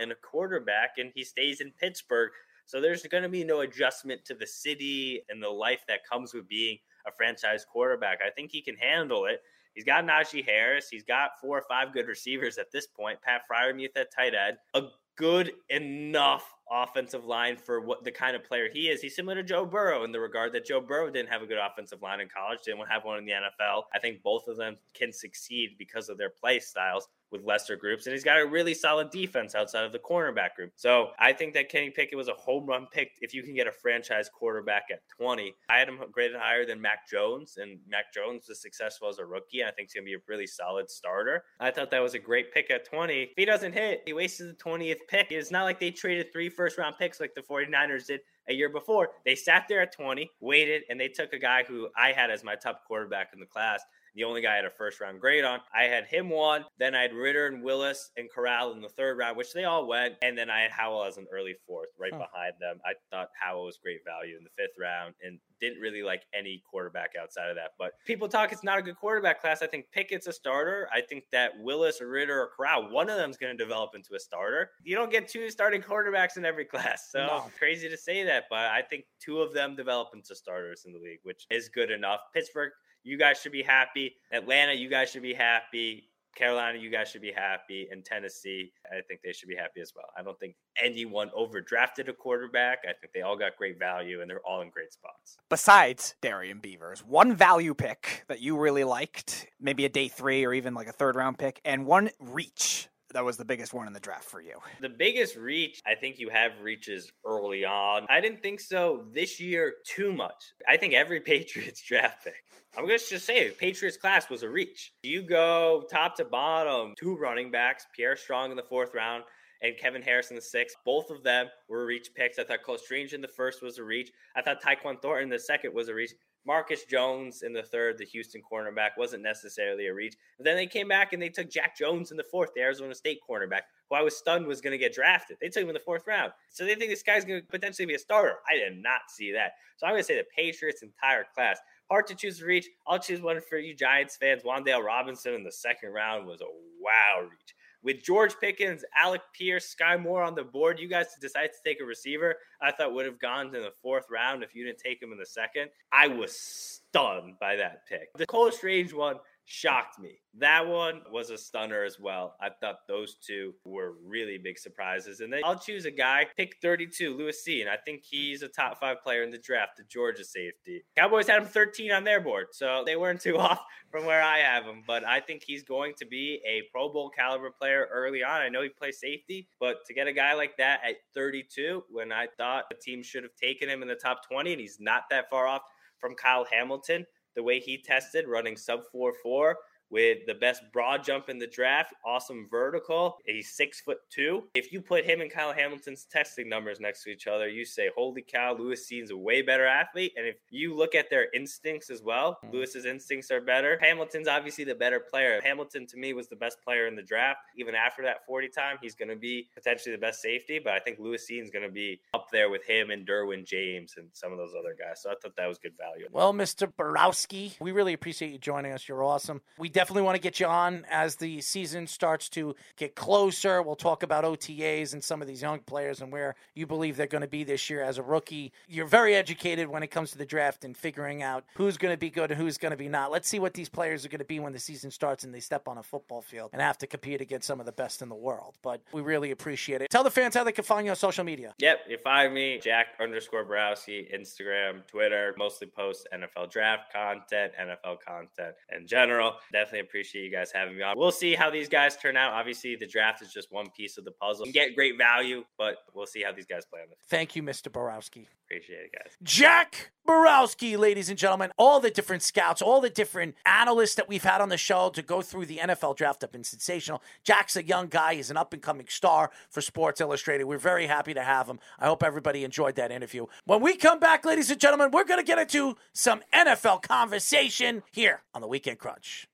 in a quarterback, and he stays in Pittsburgh. So there's going to be no adjustment to the city and the life that comes with being a franchise quarterback. I think he can handle it. He's got Najee Harris. He's got four or five good receivers at this point. Pat Freiermuth at tight end. A good enough offensive line for what the kind of player he is. He's similar to Joe Burrow in the regard that Joe Burrow didn't have a good offensive line in college, didn't have one in the NFL. I think both of them can succeed because of their play styles with lesser groups, and he's got a really solid defense outside of the cornerback group. So I think that Kenny Pickett was a home run pick if you can get a franchise quarterback at 20. I had him graded higher than Mac Jones, and Mac Jones was successful as a rookie. And I think he's going to be a really solid starter. I thought that was a great pick at 20. If he doesn't hit, he wasted the 20th pick. It's not like they traded three first round picks like the 49ers did a year before. They sat there at 20, waited, and they took a guy who I had as my top quarterback in the class the only guy I had a first round grade on. I had him one, then I had Ridder and Willis and Corral in the third round, which they all went, and then I had Howell as an early fourth, right behind them. I thought Howell was great value in the fifth round and didn't really like any quarterback outside of that. But people talk it's not a good quarterback class. I think Pickett's a starter. I think that Willis or Ridder or Corral, one of them is going to develop into a starter. You don't get two starting quarterbacks in every class. So no. crazy to say that, but I think two of them develop into starters in the league, which is good enough. Pittsburgh you guys should be happy. Atlanta, you guys should be happy. Carolina, you guys should be happy. And Tennessee, I think they should be happy as well. I don't think anyone overdrafted a quarterback. I think they all got great value and they're all in great spots. Besides Darian Beavers, one value pick that you really liked, maybe a day three or even like a third round pick, and one reach that was the biggest one in the draft for you? The biggest reach, I think you have reaches early on. I didn't think so this year too much. I think every Patriots draft pick. I'm going to just say. Patriots class was a reach. You go top to bottom, two running backs, Pierre Strong in the fourth round and Kevin Harris in the sixth. Both of them were reach picks. I thought Cole Strange in the first was a reach. I thought Tyquan Thornton in the second was a reach. Marcus Jones in the third, the Houston cornerback, wasn't necessarily a reach. But then they came back and they took Jack Jones in the fourth, the Arizona State cornerback, who I was stunned was going to get drafted. They took him in the fourth round. So they think this guy's going to potentially be a starter. I did not see that. So I'm going to say the Patriots' entire class. Hard to choose a reach. I'll choose one for you Giants fans. Wan'Dale Robinson in the second round was a wow reach with George Pickens, Alec Pierce, Skyy Moore on the board, you guys decide to take a receiver I thought would have gone in the fourth round if you didn't take him in the second. I was stunned by that pick. The Cole Strange one shocked me. That one was a stunner as well. I thought those two were really big surprises. And then I'll choose a guy, pick 32, Lewis Cine. I think he's a top five player in the draft, the Georgia safety. Cowboys had him 13 on their board, so they weren't too off from where I have him. But I think he's going to be a Pro Bowl caliber player early on. I know he plays safety, but to get a guy like that at 32, when I thought the team should have taken him in the top 20, and he's not that far off from Kyle Hamilton, the way he tested running sub 4 4 with the best broad jump in the draft, awesome vertical. He's six foot two. If you put him and Kyle Hamilton's testing numbers next to each other, you say, "Holy cow, Lewis Cine's a way better athlete." And if you look at their instincts as well, mm-hmm. Lewis's instincts are better. Hamilton's obviously the better player. Hamilton to me was the best player in the draft. Even after that 40 time, he's going to be potentially the best safety. But I think Lewis Cine's going to be up there with him and Derwin James and some of those other guys. So I thought that was good value. Well, Mr. Borowski, we really appreciate you joining us. You're awesome. We definitely want to get you on as the season starts to get closer. We'll talk about OTAs and some of these young players and where you believe they're going to be this year as a rookie. You're very educated when it comes to the draft and figuring out who's going to be good and who's going to be not. Let's see what these players are going to be when the season starts and they step on a football field and have to compete against some of the best in the world. But we really appreciate it. Tell the fans how they can find you on social media. Yep, you find me Jack underscore Borowski, Instagram, Twitter. Mostly post NFL draft content, NFL content in general. Definitely definitely appreciate you guys having me on. We'll see how these guys turn out. Obviously, the draft is just one piece of the puzzle. You get great value, but we'll see how these guys play on the Thank you, Mr. Borowski. Appreciate it, guys. Jack Borowski, ladies and gentlemen, all the different scouts, all the different analysts that we've had on the show to go through the NFL draft have been sensational. Jack's a young guy. He's an up and coming star for Sports Illustrated. We're very happy to have him. I hope everybody enjoyed that interview. When we come back, ladies and gentlemen, we're going to get into some NFL conversation here on the Weekend Crunch.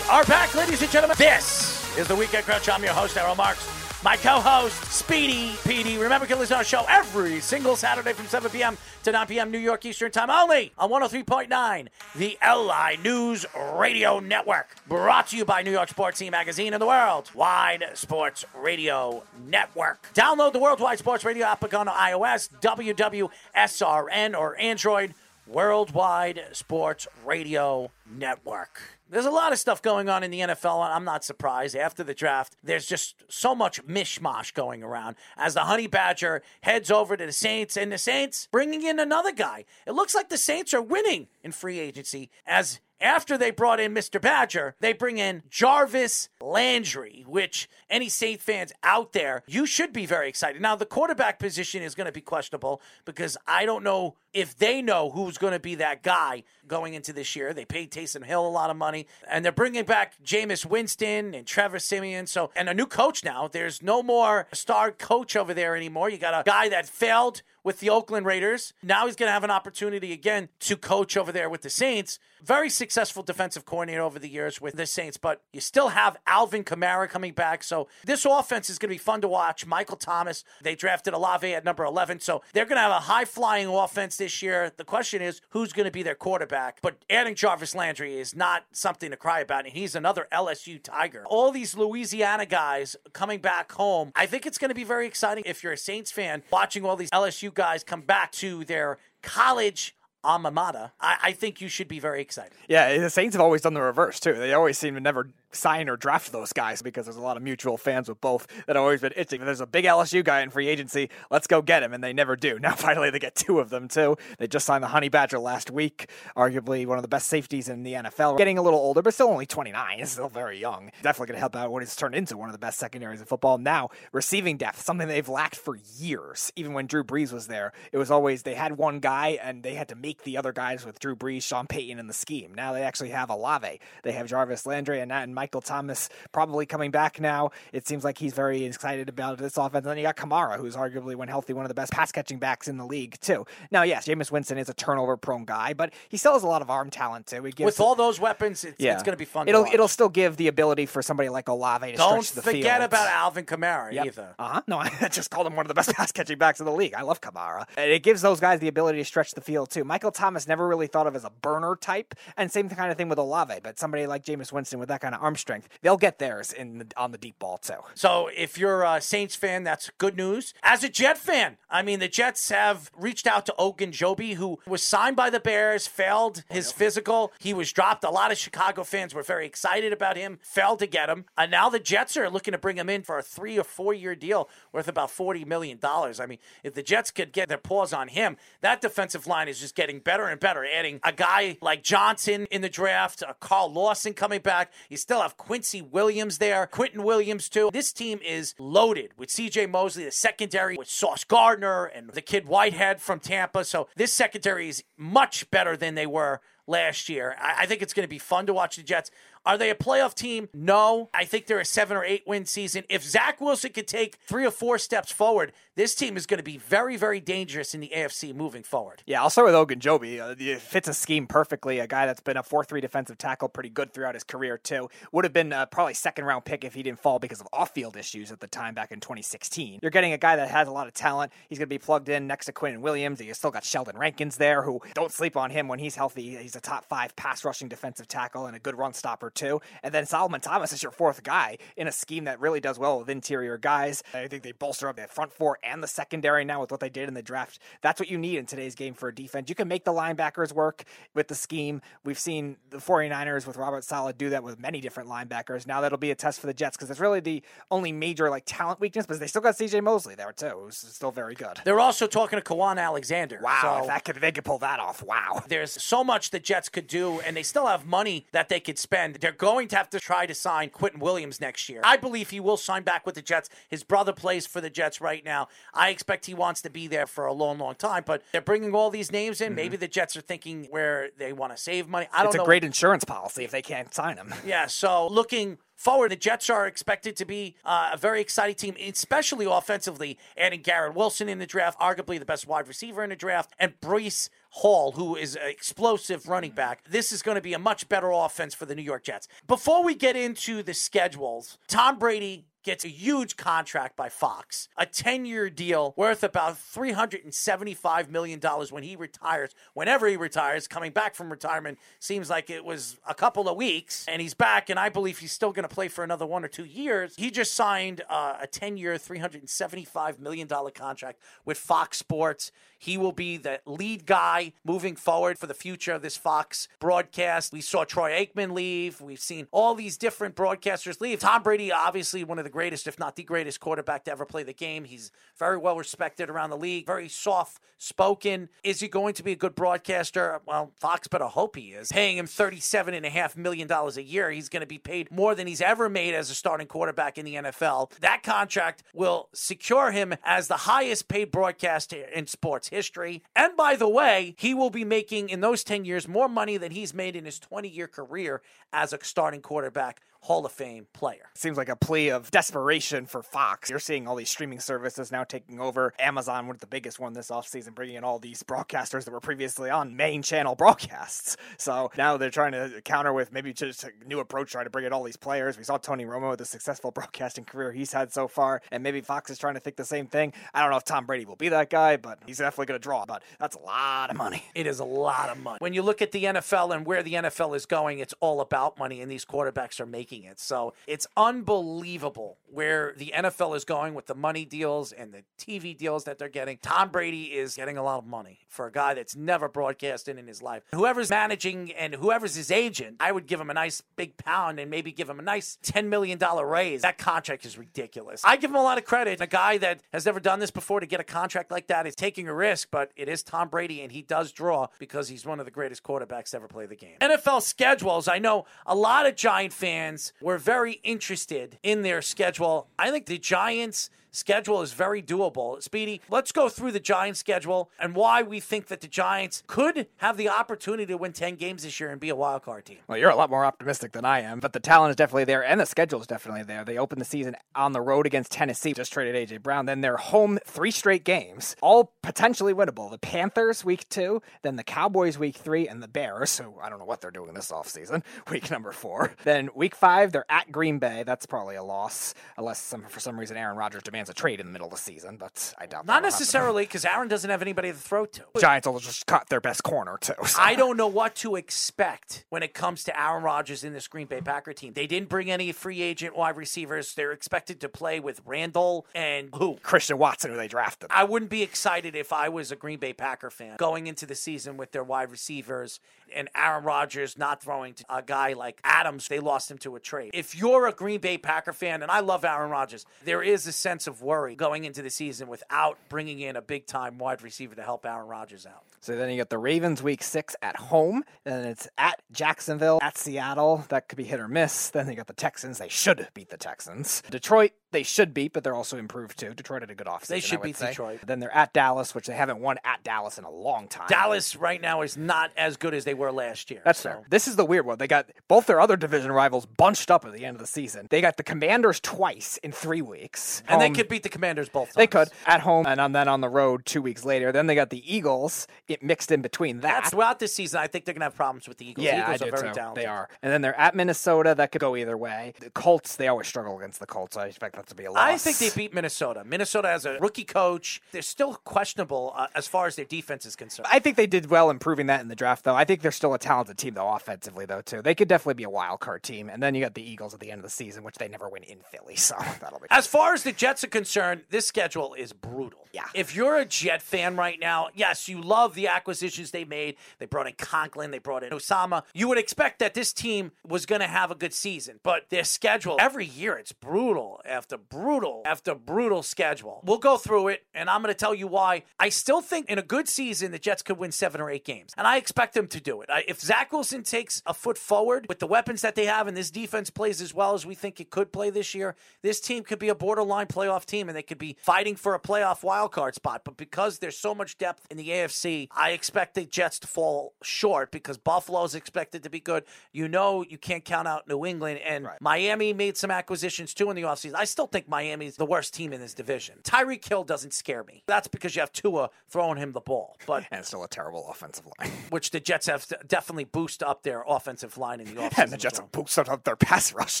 Are back, ladies and gentlemen. This is the Weekend Crunch. I'm your host, Errol Marks. My co-host, Speedy Petey. Remember, you can listen to our show every single Saturday from 7 p.m. to 9 p.m. New York Eastern Time, only on 103.9, the LI News Radio Network. Brought to you by New York Sports Team Magazine and the Worldwide Sports Radio Network. Download the Worldwide Sports Radio app on iOS, WWSRN, or Android. Worldwide Sports Radio Network. There's a lot of stuff going on in the NFL, and I'm not surprised. After the draft, there's just so much mishmash going around as the Honey Badger heads over to the Saints, and the Saints bringing in another guy. It looks like the Saints are winning in free agency as after they brought in Mr. Badger, they bring in Jarvis Landry, which any Saint fans out there, you should be very excited. Now, the quarterback position is going to be questionable because I don't know if they know who's going to be that guy going into this year. They paid Taysom Hill a lot of money, and they're bringing back Jameis Winston and Trevor Siemian. So, and a new coach now. There's no more star coach over there anymore. You got a guy that failed with the Oakland Raiders. Now he's going to have an opportunity again to coach over there with the Saints. Very successful defensive coordinator over the years with the Saints, but you still have Alvin Kamara coming back. So this offense is going to be fun to watch. Michael Thomas, they drafted Olave at number 11. So they're going to have a high flying offense this year. The question is who's going to be their quarterback? But adding Jarvis Landry is not something to cry about. And he's another LSU Tiger. All these Louisiana guys coming back home. I think it's going to be very exciting if you're a Saints fan watching all these LSU guys come back to their college alma mater. I, I think you should be very excited. Yeah, the Saints have always done the reverse too. They always seem to never sign or draft those guys because there's a lot of mutual fans with both that have always been itching. There's a big LSU guy in free agency. Let's go get him, and they never do. Now finally they get two of them too. They just signed the Honey Badger last week, arguably one of the best safeties in the NFL. Getting a little older, but still only 29. He's still very young. Definitely going to help out what has turned into one of the best secondaries in football. Now receiving depth, something they've lacked for years. Even when Drew Brees was there, it was always they had one guy and they had to make the other guys with Drew Brees, Sean Payton in the scheme. Now they actually have Olave. They have Jarvis Landry and, and Michael Thomas probably coming back now. It seems like he's very excited about this offense. And then you got Kamara, who's arguably, when healthy, one of the best pass catching backs in the league, too. Now, yes, Jameis Winston is a turnover prone guy, but he still has a lot of arm talent, too. With all those weapons, it's, yeah. it's going to be fun. It'll it'll still give the ability for somebody like Olave to Don't stretch the field. Don't forget about Alvin Kamara Yep. either. Uh huh. No, I just called him one of the best pass catching backs in the league. I love Kamara. And it gives those guys the ability to stretch the field too. Michael Thomas never really thought of as a burner type, and same kind of thing with Olave. But somebody like Jameis Winston with that kind of arm strength, they'll get theirs in the, on the deep ball too. So if you're a Saints fan, that's good news. As a Jet fan, I mean, the Jets have reached out to Ogunjobi, who was signed by the Bears, failed oh, his physical. He was dropped. A lot of Chicago fans were very excited about him, failed to get him. And now the Jets are looking to bring him in for a three or four year deal worth about $40 million. I mean, if the Jets could get their paws on him, that defensive line is just getting better and better. Adding a guy like Johnson in the draft, Carl Lawson coming back. You still have Quincy Williams there, Quinnen Williams too. This team is loaded with CJ Mosley, the secondary with Sauce Gardner and the kid Whitehead from Tampa. So this secondary is much better than they were last year. I, I think it's going to be fun to watch the Jets. Are they a playoff team? No. I think they're a seven or eight win season. If Zach Wilson could take three or four steps forward, this team is going to be very, very dangerous in the AFC moving forward. Yeah, I'll start with Ogunjobi. Uh, it fits a scheme perfectly. A guy that's been a 4 3 defensive tackle pretty good throughout his career, too. Would have been uh, probably second round pick if he didn't fall because of off field issues at the time back in 2016. You're getting a guy that has a lot of talent. He's going to be plugged in next to Quinnen Williams. You still got Sheldon Rankins there, who don't sleep on him when he's healthy. He's a top five pass rushing defensive tackle and a good run stopper, too. And then Solomon Thomas is your fourth guy in a scheme that really does well with interior guys. I think they bolster up that front four and the secondary now with what they did in the draft. That's what you need in today's game for a defense. You can make the linebackers work with the scheme. We've seen the 49ers with Robert Saleh do that with many different linebackers. Now that'll be a test for the Jets because it's really the only major like talent weakness, but they still got CJ Mosley there too, who's still very good. They're also talking to Kwon Alexander. Wow, So if that could they could pull that off. Wow. there's so much the Jets could do, and they still have money that they could spend. They're going to have to try to sign Quinnen Williams next year. I believe he will sign back with the Jets. His brother plays for the Jets right now. I expect he wants to be there for a long, long time. But they're bringing all these names in. Maybe the Jets are thinking where they want to save money. I don't Mm-hmm. It's know. a great insurance policy if they can't sign him. Yeah, so looking forward, the Jets are expected to be uh, a very exciting team, especially offensively, adding Garrett Wilson in the draft, arguably the best wide receiver in the draft, and Breece Hall, who is an explosive running back. This is going to be a much better offense for the New York Jets. Before we get into the schedules, Tom Brady gets a huge contract by Fox, a 10 year deal worth about $375 million when he retires. Whenever he retires, coming back from retirement seems like it was a couple of weeks, and he's back, and I believe he's still going to play for another one or two years. He just signed uh, a 10 year, $375 million contract with Fox Sports. He will be the lead guy moving forward for the future of this Fox broadcast. We saw Troy Aikman leave. We've seen all these different broadcasters leave. Tom Brady, obviously one of the greatest, if not the greatest quarterback to ever play the game. He's very well respected around the league, very soft spoken. Is he going to be a good broadcaster? Well, Fox better hope he is. Paying him $37.5 million a year. He's going to be paid more than he's ever made as a starting quarterback in the NFL. That contract will secure him as the highest paid broadcaster in sports history. And by the way, he will be making in those 10 years more money than he's made in his 20 year career as a starting quarterback. Hall of Fame player. Seems like a plea of desperation for Fox. You're seeing all these streaming services now taking over. Amazon, one of the biggest one this offseason, bringing in all these broadcasters that were previously on main channel broadcasts. So now they're trying to counter with maybe just a new approach, trying to bring in all these players. We saw Tony Romo with the successful broadcasting career he's had so far, and maybe Fox is trying to think the same thing. I don't know if Tom Brady will be that guy, but he's definitely going to draw. But that's a lot of money. It is a lot of money. When you look at the NFL and where the NFL is going, it's all about money, and these quarterbacks are making it. So it's unbelievable where the NFL is going with the money deals and the TV deals that they're getting. Tom Brady is getting a lot of money for a guy that's never broadcasted in his life. Whoever's managing and whoever's his agent, I would give him a nice big pound and maybe give him a nice $10 million raise. That contract is ridiculous. I give him a lot of credit. A guy that has never done this before to get a contract like that is taking a risk, but it is Tom Brady and he does draw because he's one of the greatest quarterbacks to ever play the game. NFL schedules. I know a lot of Giant fans were very interested in their schedule. I think the Giants schedule is very doable. Speedy, let's go through the Giants schedule and why we think that the Giants could have the opportunity to win 10 games this year and be a wild card team. Well, you're a lot more optimistic than I am, but the talent is definitely there, and the schedule is definitely there. They opened the season on the road against Tennessee, just traded AJ Brown. Then they're home three straight games, all potentially winnable. The Panthers week two, then the Cowboys week three, and the Bears, who I don't know what they're doing this offseason, week number four. Then week five, they're at Green Bay. That's probably a loss, unless some, for some reason Aaron Rodgers demands a trade in the middle of the season, but I doubt Not necessarily because Aaron doesn't have anybody to throw to. Giants will just cut their best corner, too. so. I don't know what to expect when it comes to Aaron Rodgers in this Green Bay Packer team. They didn't bring any free agent wide receivers. They're expected to play with Randall and who? Christian Watson, who they drafted. I wouldn't be excited if I was a Green Bay Packer fan going into the season with their wide receivers and Aaron Rodgers not throwing to a guy like Adams. They lost him to a trade. If you're a Green Bay Packer fan, and I love Aaron Rodgers, there is a sense of worry going into the season without bringing in a big time wide receiver to help Aaron Rodgers out. So then you got the Ravens week six at home. Then it's at Jacksonville, at Seattle. That could be hit or miss. Then you got the Texans. They should beat the Texans. Detroit, they should beat, but they're also improved too. Detroit had a good offseason. They should I beat say. Detroit. Then they're at Dallas, which they haven't won at Dallas in a long time. Dallas right now is not as good as they were last year. That's so. fair. This is the weird one. They got both their other division rivals bunched up at the end of the season. They got the Commanders twice in three weeks. And they um, could beat the Commanders both times. They could at home and then on the road two weeks later. Then they got the Eagles. It mixed in between that. That's throughout this season. I think they're going to have problems with the Eagles. Yeah, the I Eagles do are very too. They are, and then they're at Minnesota. That could go either way. The Colts, they always struggle against the Colts. I expect that to be a loss. I think they beat Minnesota. Minnesota has a rookie coach. They're still questionable uh, as far as their defense is concerned. I think they did well improving that in the draft, though. I think they're still a talented team, though, offensively, though, too. They could definitely be a wild card team. And then you got the Eagles at the end of the season, which they never win in Philly, so that'll be. As far as the Jets are concerned, this schedule is brutal. Yeah. If you're a Jet fan right now, yes, you love the acquisitions they made. They brought in Conklin, they brought in Uzomah. You would expect that this team was going to have a good season, but their schedule every year it's brutal after brutal after brutal schedule. We'll go through it, and I'm going to tell you why. I still think in a good season the Jets could win seven or eight games, and I expect them to do it. If Zach Wilson takes a foot forward with the weapons that they have, and this defense plays as well as we think it could play this year, this team could be a borderline playoff team, and they could be fighting for a playoff wild card spot. But because there's so much depth in the AFC, I expect the Jets to fall short because Buffalo's expected to be good. You know, you can't count out New England, and Miami made some acquisitions too in the offseason. I still think Miami's the worst team in this division. Tyreek Hill doesn't scare me. That's because you have Tua throwing him the ball, but and still a terrible offensive line. which the Jets have definitely boost up their offensive line in the offseason. and the Jets well. have boosted up their pass rush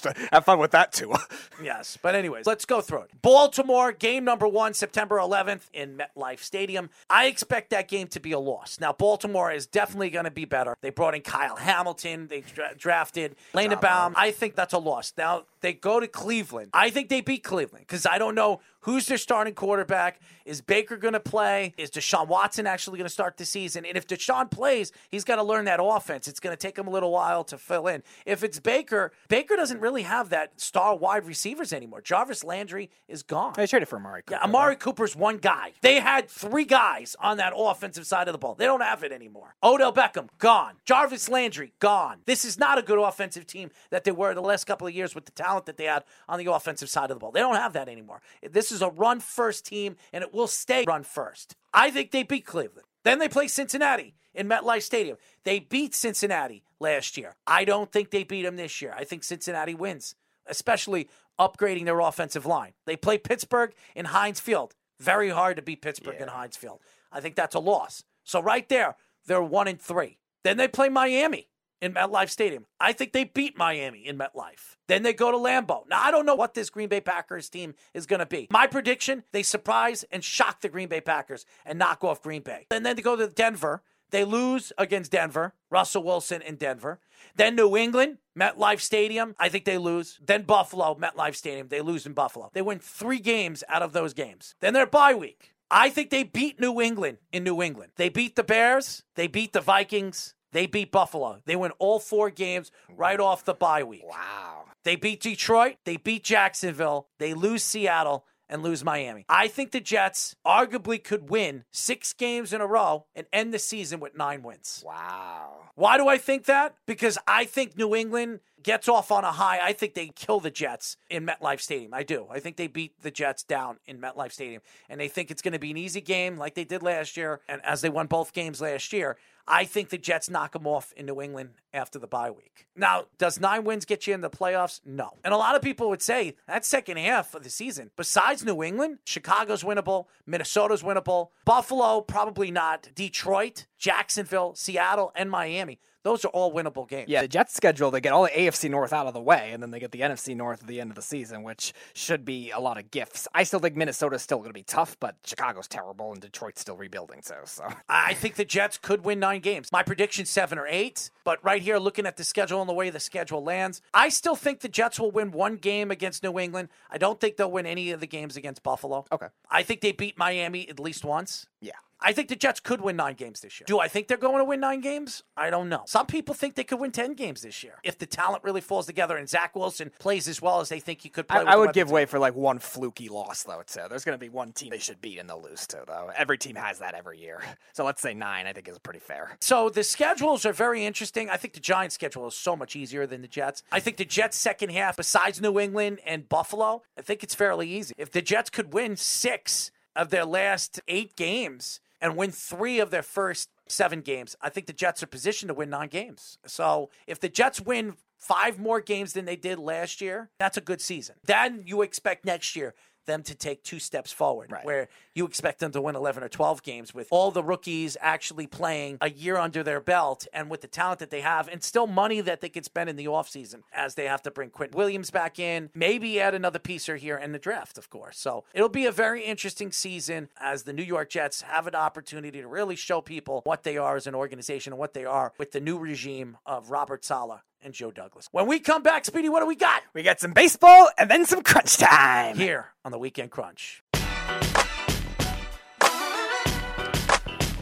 to have fun with that, too. Yes, but anyways, let's go through it. Baltimore game number one, September 11th in MetLife Stadium. I expect that game to be a loss. Now, Baltimore is definitely going to be better. They brought in Kyle Hamilton. They dra- drafted Baum. I think that's a loss. Now they go to Cleveland. I think they beat Cleveland because I don't know who's their starting quarterback. Is Baker going to play? Is Deshaun Watson actually going to start the season? And if Deshaun plays, he's got to learn that offense. It's going to take him a little while to fill in. If it's Baker, Baker doesn't really have that star wide receivers anymore. Jarvis Landry is gone. They traded for Amari Cooper. Yeah, Amari Cooper's one guy. They had three guys on that offensive side of the ball. They don't have it anymore. Odell Beckham, gone. Jarvis Landry, gone. This is not a good offensive team that they were the last couple of years with the talent that they had on the offensive side of the ball. They don't have that anymore. This is a run first team, and it will stay run first. I think they beat Cleveland. Then they play Cincinnati in MetLife Stadium. They beat Cincinnati last year. I don't think they beat them this year. I think Cincinnati wins, especially upgrading their offensive line. They play Pittsburgh in Heinz Field. Very hard to beat Pittsburgh in Heinz Field. I think that's a loss. So right there, they're one and three. Then they play Miami in MetLife Stadium. I think they beat Miami in MetLife. Then they go to Lambeau. Now, I don't know what this Green Bay Packers team is going to be. My prediction, they surprise and shock the Green Bay Packers and knock off Green Bay. And then they go to Denver. They lose against Denver, Russell Wilson in Denver. Then New England, MetLife Stadium. I think they lose. Then Buffalo, MetLife Stadium. They lose in Buffalo. They win three games out of those games. Then their bye week. I think they beat New England in New England. They beat the Bears. They beat the Vikings. They beat Buffalo. They win all four games right off the bye week. Wow. They beat Detroit. They beat Jacksonville. They lose Seattle and lose Miami. I think the Jets arguably could win six games in a row and end the season with nine wins. Wow. Why do I think that? Because I think New England gets off on a high. I think they kill the Jets in MetLife Stadium. I do. I think they beat the Jets down in MetLife Stadium. And they think it's going to be an easy game like they did last year. And as they won both games last year, I think the Jets knock them off in New England after the bye week. Now, does nine wins get you in the playoffs? No. And a lot of people would say that second half of the season, besides New England, Chicago's winnable, Minnesota's winnable, Buffalo, probably not, Detroit, Jacksonville, Seattle, and Miami. Those are all winnable games. Yeah, the Jets schedule, they get all the AFC North out of the way, and then they get the NFC North at the end of the season, which should be a lot of gifts. I still think Minnesota's still going to be tough, but Chicago's terrible, and Detroit's still rebuilding, so. so. I think the Jets could win nine games. My prediction seven or eight. But right here, looking at the schedule and the way the schedule lands, I still think the Jets will win one game against New England. I don't think they'll win any of the games against Buffalo. Okay. I think they beat Miami at least once. Yeah. I think the Jets could win nine games this year. Do I think they're going to win nine games? I don't know. Some people think they could win 10 games this year. If the talent really falls together and Zach Wilson plays as well as they think he could play. I, I would give he- way for like one fluky loss, though. Uh, there's going to be one team they should beat and they'll lose to, though. Every team has that every year. So let's say nine, I think is pretty fair. So the schedules are very interesting. I think the Giants' schedule is so much easier than the Jets. I think the Jets' second half, besides New England and Buffalo, I think it's fairly easy. If the Jets could win six of their last eight games and win three of their first seven games, I think the Jets are positioned to win nine games. So if the Jets win five more games than they did last year, that's a good season. Then you expect next year them to take two steps forward, Right. where you expect them to win 11 or 12 games with all the rookies actually playing a year under their belt and with the talent that they have and still money that they could spend in the offseason as they have to bring Quinnen Williams back in, maybe add another piece or here in the draft, of course. So it'll be a very interesting season as the New York Jets have an opportunity to really show people what they are as an organization and what they are with the new regime of Robert Saleh and Joe Douglas. When we come back, Speedy, what do we got? We got some baseball and then some crunch time. here on the Weekend Crunch.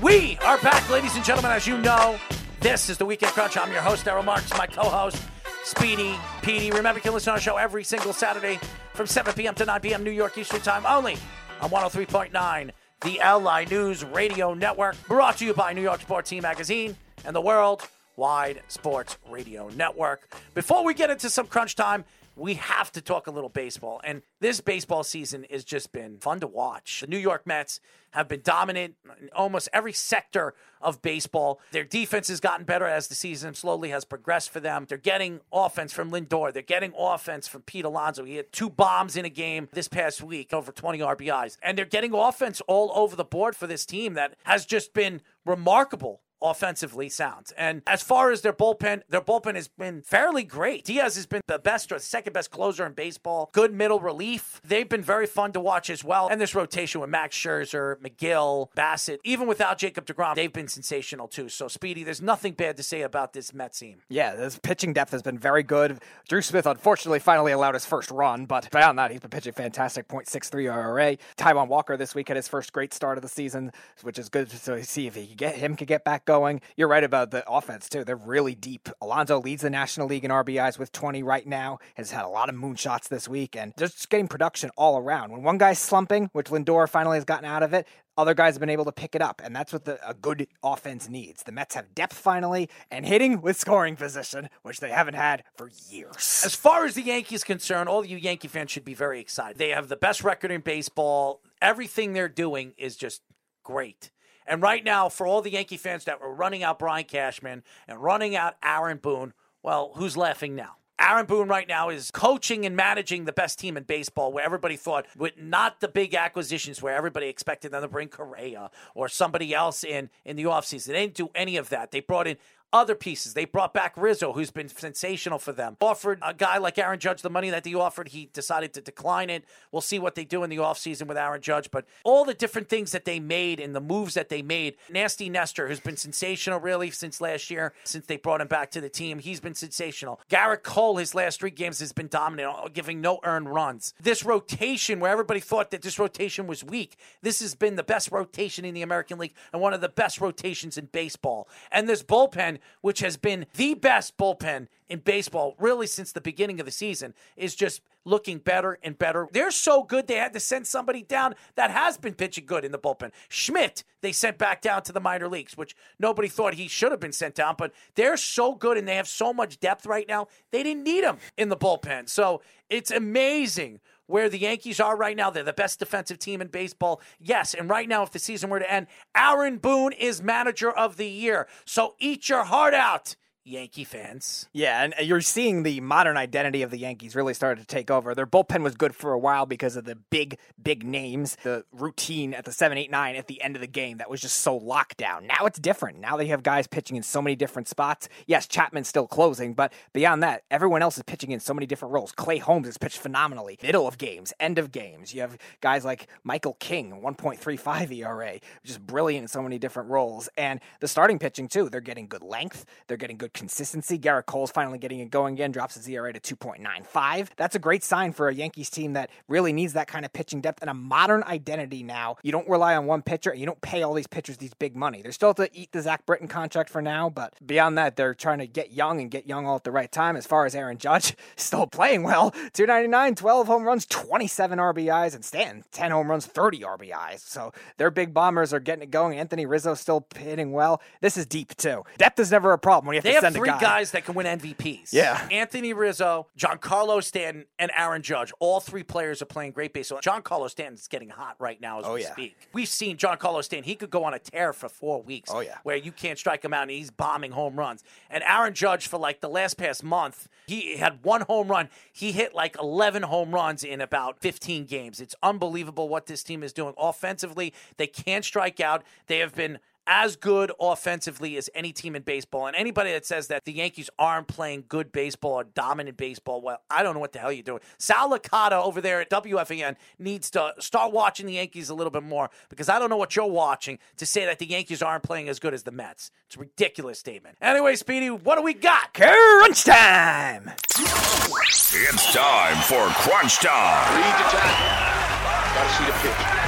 We are back, ladies and gentlemen. As you know, this is the Weekend Crunch. I'm your host, Errol Marks, my co host, Speedy Petey. Remember, you can listen to our show every single Saturday from 7 p.m. to 9 p.m. New York Eastern Time only on 103.9, the LI News Radio Network, brought to you by New York Sports Team Magazine and the World Wide Sports Radio Network. Before we get into some crunch time, we have to talk a little baseball. And this baseball season has just been fun to watch. The New York Mets have been dominant in almost every sector of baseball. Their defense has gotten better as the season slowly has progressed for them. They're getting offense from Lindor. They're getting offense from Pete Alonso. He had two bombs in a game this past week, over 20 RBIs. And they're getting offense all over the board for this team that has just been remarkable offensively sound. And as far as their bullpen, their bullpen has been fairly great. Diaz has been the best or second best closer in baseball. Good middle relief. They've been very fun to watch as well. And this rotation with Max Scherzer, Megill, Bassitt, even without Jacob DeGrom, they've been sensational too. So Speedy, there's nothing bad to say about this Mets team. Yeah, this pitching depth has been very good. Drew Smith, unfortunately, finally allowed his first run, but beyond that, he's been pitching fantastic. .63 ERA. Taijuan Walker this week had his first great start of the season, which is good to see if he could get him could get back going. You're right about the offense too; they're really deep. Alonso leads the National League in RBIs with 20 right now. Has had a lot of moonshots this week, and just getting production all around. When one guy's slumping, which Lindor finally has gotten out of it, other guys have been able to pick it up, and that's what the, a good offense needs. The Mets have depth finally and hitting with scoring position, which they haven't had for years. As far as the Yankees concerned, all you Yankee fans should be very excited. They have the best record in baseball. Everything they're doing is just great. And right now, for all the Yankee fans that were running out Brian Cashman and running out Aaron Boone, well, who's laughing now? Aaron Boone right now is coaching and managing the best team in baseball where everybody thought with not the big acquisitions where everybody expected them to bring Correa or somebody else in in the offseason. They didn't do any of that. They brought in other pieces. They brought back Rizzo, who's been sensational for them. Offered a guy like Aaron Judge the money that he offered. He decided to decline it. We'll see what they do in the offseason with Aaron Judge. But all the different things that they made and the moves that they made. Nasty Nestor, who's been sensational really since last year, since they brought him back to the team. He's been sensational. Gerrit Cole, his last three games, has been dominant, uh, giving no earned runs. This rotation, where everybody thought that this rotation was weak, this has been the best rotation in the American League and one of the best rotations in baseball. And this bullpen, which has been the best bullpen in baseball really since the beginning of the season, is just looking better and better. They're so good they had to send somebody down that has been pitching good in the bullpen. Schmidt, they sent back down to the minor leagues, which nobody thought he should have been sent down, but they're so good and they have so much depth right now. They didn't need him in the bullpen. So it's amazing where the Yankees are right now. They're the best defensive team in baseball. Yes, and right now, if the season were to end, Aaron Boone is manager of the year. So eat your heart out. Yankee fans. Yeah, and uh, you're seeing the modern identity of the Yankees really started to take over. Their bullpen was good for a while because of the big, big names, the routine at the 7 8 9 at the end of the game that was just so locked down. Now it's different. Now they have guys pitching in so many different spots. Yes, Chapman's still closing, but beyond that, everyone else is pitching in so many different roles. Clay Holmes has pitched phenomenally, middle of games, end of games. You have guys like Michael King, 1.35 ERA, just brilliant in so many different roles. And the starting pitching, too, they're getting good length, they're getting good consistency. Gerrit Cole's finally getting it going again, drops his ERA to 2.95. That's a great sign for a Yankees team that really needs that kind of pitching depth and a modern identity now. You don't rely on one pitcher and you don't pay all these pitchers these big money. They're still to eat the Zach Britton contract for now, but beyond that, they're trying to get young and get young all at the right time. As far as Aaron Judge, still playing well. 299, 12 home runs, 27 RBIs, and Stanton, 10 home runs, 30 RBIs. So their big bombers are getting it going. Anthony Rizzo still hitting well. This is deep too. Depth is never a problem when you have They to have three guy. guys that can win MVPs. Yeah. Anthony Rizzo, John Giancarlo Stanton, and Aaron Judge. All three players are playing great baseball. Giancarlo Stanton's getting hot right now as Oh, we yeah. speak. We've seen John Giancarlo Stanton. He could go on a tear for four weeks. Oh, yeah. Where you can't strike him out and he's bombing home runs. And Aaron Judge, for like the last past month, he had one home run. He hit like 11 home runs in about 15 games. It's unbelievable what this team is doing. Offensively, they can't strike out. They have been as good offensively as any team in baseball. And anybody that says that the Yankees aren't playing good baseball or dominant baseball, well, I don't know what the hell you're doing. Sal Licata over there at WFAN needs to start watching the Yankees a little bit more because I don't know what you're watching to say that the Yankees aren't playing as good as the Mets. It's a ridiculous statement. Anyway, Speedy, what do we got? Crunch time. It's time for Crunch Time. Read the time. Gotta see the pitch.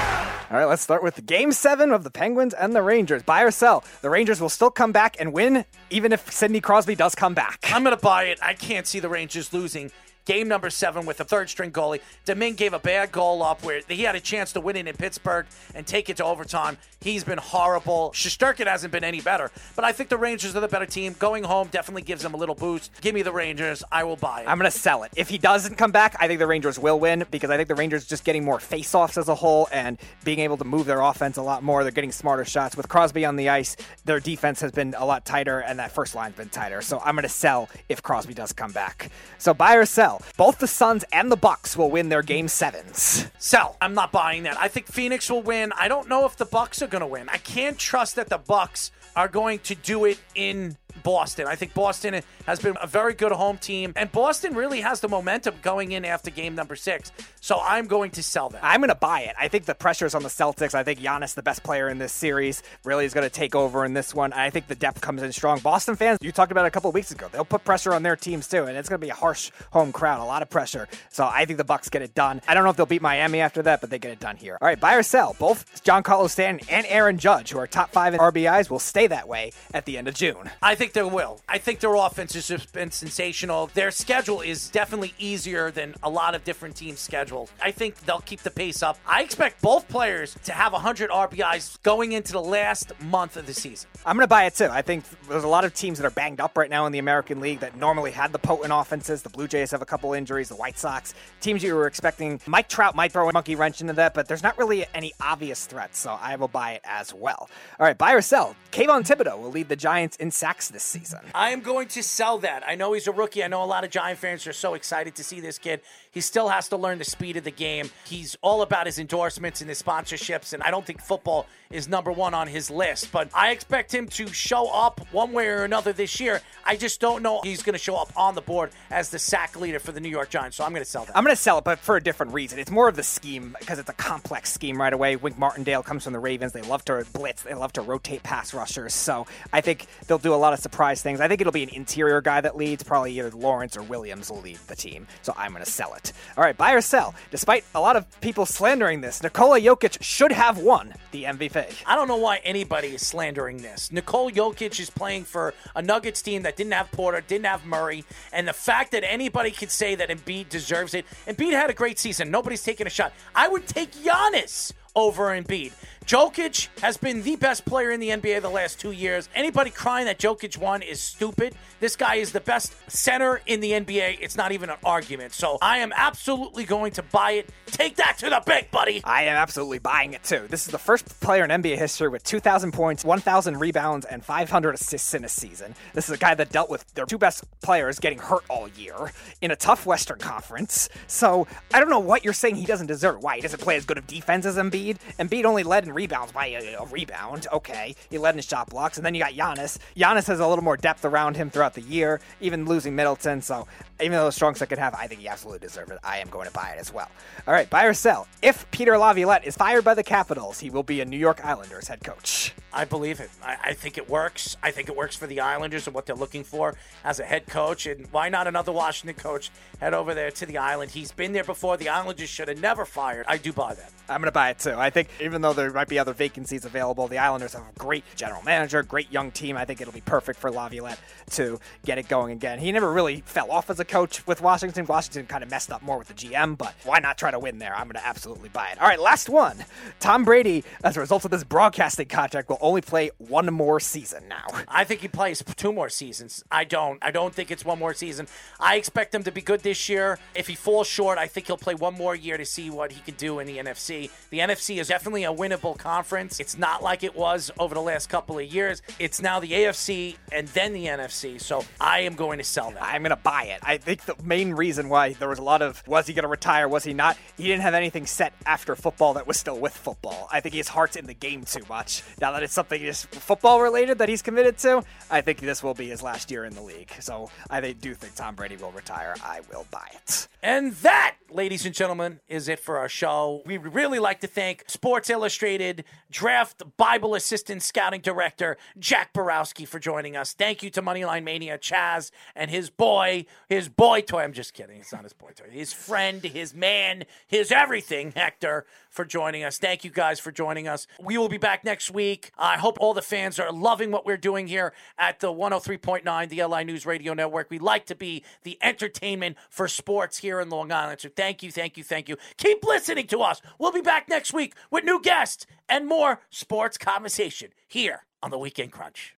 All right, let's start with Game Seven of the Penguins and the Rangers. Buy or sell? The Rangers will still come back and win, even if Sidney Crosby does come back. I'm going to buy it. I can't see the Rangers losing. Game number seven with a third string goalie. Domingue gave a bad goal up where he had a chance to win it in Pittsburgh and take it to overtime. He's been horrible. Shesterkin hasn't been any better, but I think the Rangers are the better team. Going home definitely gives them a little boost. Give me the Rangers. I will buy it. I'm going to sell it. If he doesn't come back, I think the Rangers will win because I think the Rangers are just getting more faceoffs as a whole and being able to move their offense a lot more. They're getting smarter shots. With Crosby on the ice, their defense has been a lot tighter and that first line's been tighter. So I'm going to sell if Crosby does come back. So buy or sell. Both the Suns and the Bucks will win their game sevens. Sell. I'm not buying that. I think Phoenix will win. I don't know if the Bucks are going to win. I can't trust that the Bucks are going to do it in Boston. I think Boston has been a very good home team, and Boston really has the momentum going in after game number six. So I'm going to sell that. I'm going to buy it. I think the pressure is on the Celtics. I think Giannis, the best player in this series, really is going to take over in this one. I think the depth comes in strong. Boston fans, you talked about a couple of weeks ago. They'll put pressure on their teams too, and it's going to be a harsh home crowd, a lot of pressure. So I think the Bucks get it done. I don't know if they'll beat Miami after that, but they get it done here. All right, buy or sell. Both Giancarlo Stanton and Aaron Judge, who are top five in RBIs, will stay that way at the end of June. I think they will. I think their offense has just been sensational. Their schedule is definitely easier than a lot of different teams' schedules. I think they'll keep the pace up. I expect both players to have 100 RBIs going into the last month of the season. I'm going to buy it too. I think there's a lot of teams that are banged up right now in the American League that normally had the potent offenses. The Blue Jays have a couple injuries, the White Sox, teams you were expecting. Mike Trout might throw a monkey wrench into that, but there's not really any obvious threats, so I will buy it as well. All right, buy or sell. Kayvon Thibodeaux will lead the Giants in sacks this season. I am going to sell that. I know he's a rookie. I know a lot of Giant fans are so excited to see this kid. He still has to learn the speed of the game. He's all about his endorsements and his sponsorships, and I don't think football is number one on his list. But I expect him to show up one way or another this year. I just don't know he's going to show up on the board as the sack leader for the New York Giants. So I'm going to sell that. I'm going to sell it, but for a different reason. It's more of the scheme because it's a complex scheme right away. Wink Martindale comes from the Ravens. They love to blitz. They love to rotate pass rushers. So I think they'll do a lot of surprise things. I think it'll be an interior guy that leads. Probably either Lawrence or Williams will lead the team. So I'm going to sell it. All right, buy or sell. Despite a lot of people slandering this, Nikola Jokic should have won the MVP. I don't know why anybody is slandering this. Nikola Jokic is playing for a Nuggets team that didn't have Porter, didn't have Murray, and the fact that anybody could say that Embiid deserves it. Embiid had a great season. Nobody's taking a shot. I would take Giannis over Embiid. Jokic has been the best player in the NBA the last two years. Anybody crying that Jokic won is stupid. This guy is the best center in the NBA. It's not even an argument. So I am absolutely going to buy it. Take that to the bank, buddy. I am absolutely buying it too. This is the first player in NBA history with 2,000 points, 1,000 rebounds, and 500 assists in a season. This is a guy that dealt with their two best players getting hurt all year in a tough Western Conference. So I don't know what you're saying he doesn't deserve. Why? He doesn't play as good of defense as Embiid? Embiid only led in rebounds by a, a rebound. Okay. He led in shot blocks. And then you got Giannis. Giannis has a little more depth around him throughout the year, even losing Middleton. So even though the strong second half, I think he absolutely deserved it. I am going to buy it as well. All right, buy or sell. If Peter Laviolette is fired by the Capitals, he will be a New York Islanders head coach. I believe it. I, I think it works. I think it works for the Islanders and what they're looking for as a head coach. And why not another Washington coach head over there to the island? He's been there before. The Islanders should have never fired. I do buy that. I'm going to buy it too. I think even though there might be other vacancies available. The Islanders have a great general manager, great young team. I think it'll be perfect for Laviolette to get it going again. He never really fell off as a coach with Washington. Washington kind of messed up more with the GM, but why not try to win there? I'm going to absolutely buy it. All right, last one. Tom Brady, as a result of this broadcasting contract, will only play one more season now. I think he plays two more seasons. I don't. I don't think it's one more season. I expect him to be good this year. If he falls short, I think he'll play one more year to see what he can do in the NFC. The NFC is definitely a winnable conference. It's not like it was over the last couple of years. It's now the AFC and then the NFC. So I am going to sell that. I'm going to buy it. I think the main reason why there was a lot of was he going to retire, was he not? He didn't have anything set after football that was still with football. I think his heart's in the game too much. Now that it's something just football related that he's committed to, I think this will be his last year in the league. So I do think Tom Brady will retire. I will buy it. And that, ladies and gentlemen, is it for our show. We really like to thank Sports Illustrated Draft Bible Assistant Scouting Director Jack Borowski for joining us. Thank you to Moneyline Mania Chaz and his boy, his boy toy. I'm just kidding. It's not his boy toy. His friend, his man, his everything, Hector, for joining us. Thank you guys for joining us. We will be back next week. I hope all the fans are loving what we're doing here at the 103.9, the LI News Radio Network. We like to be the entertainment for sports here in Long Island. So thank you, thank you, thank you. Keep listening to us. We'll be back next week with new guests and more sports conversation here on the Weekend Crunch.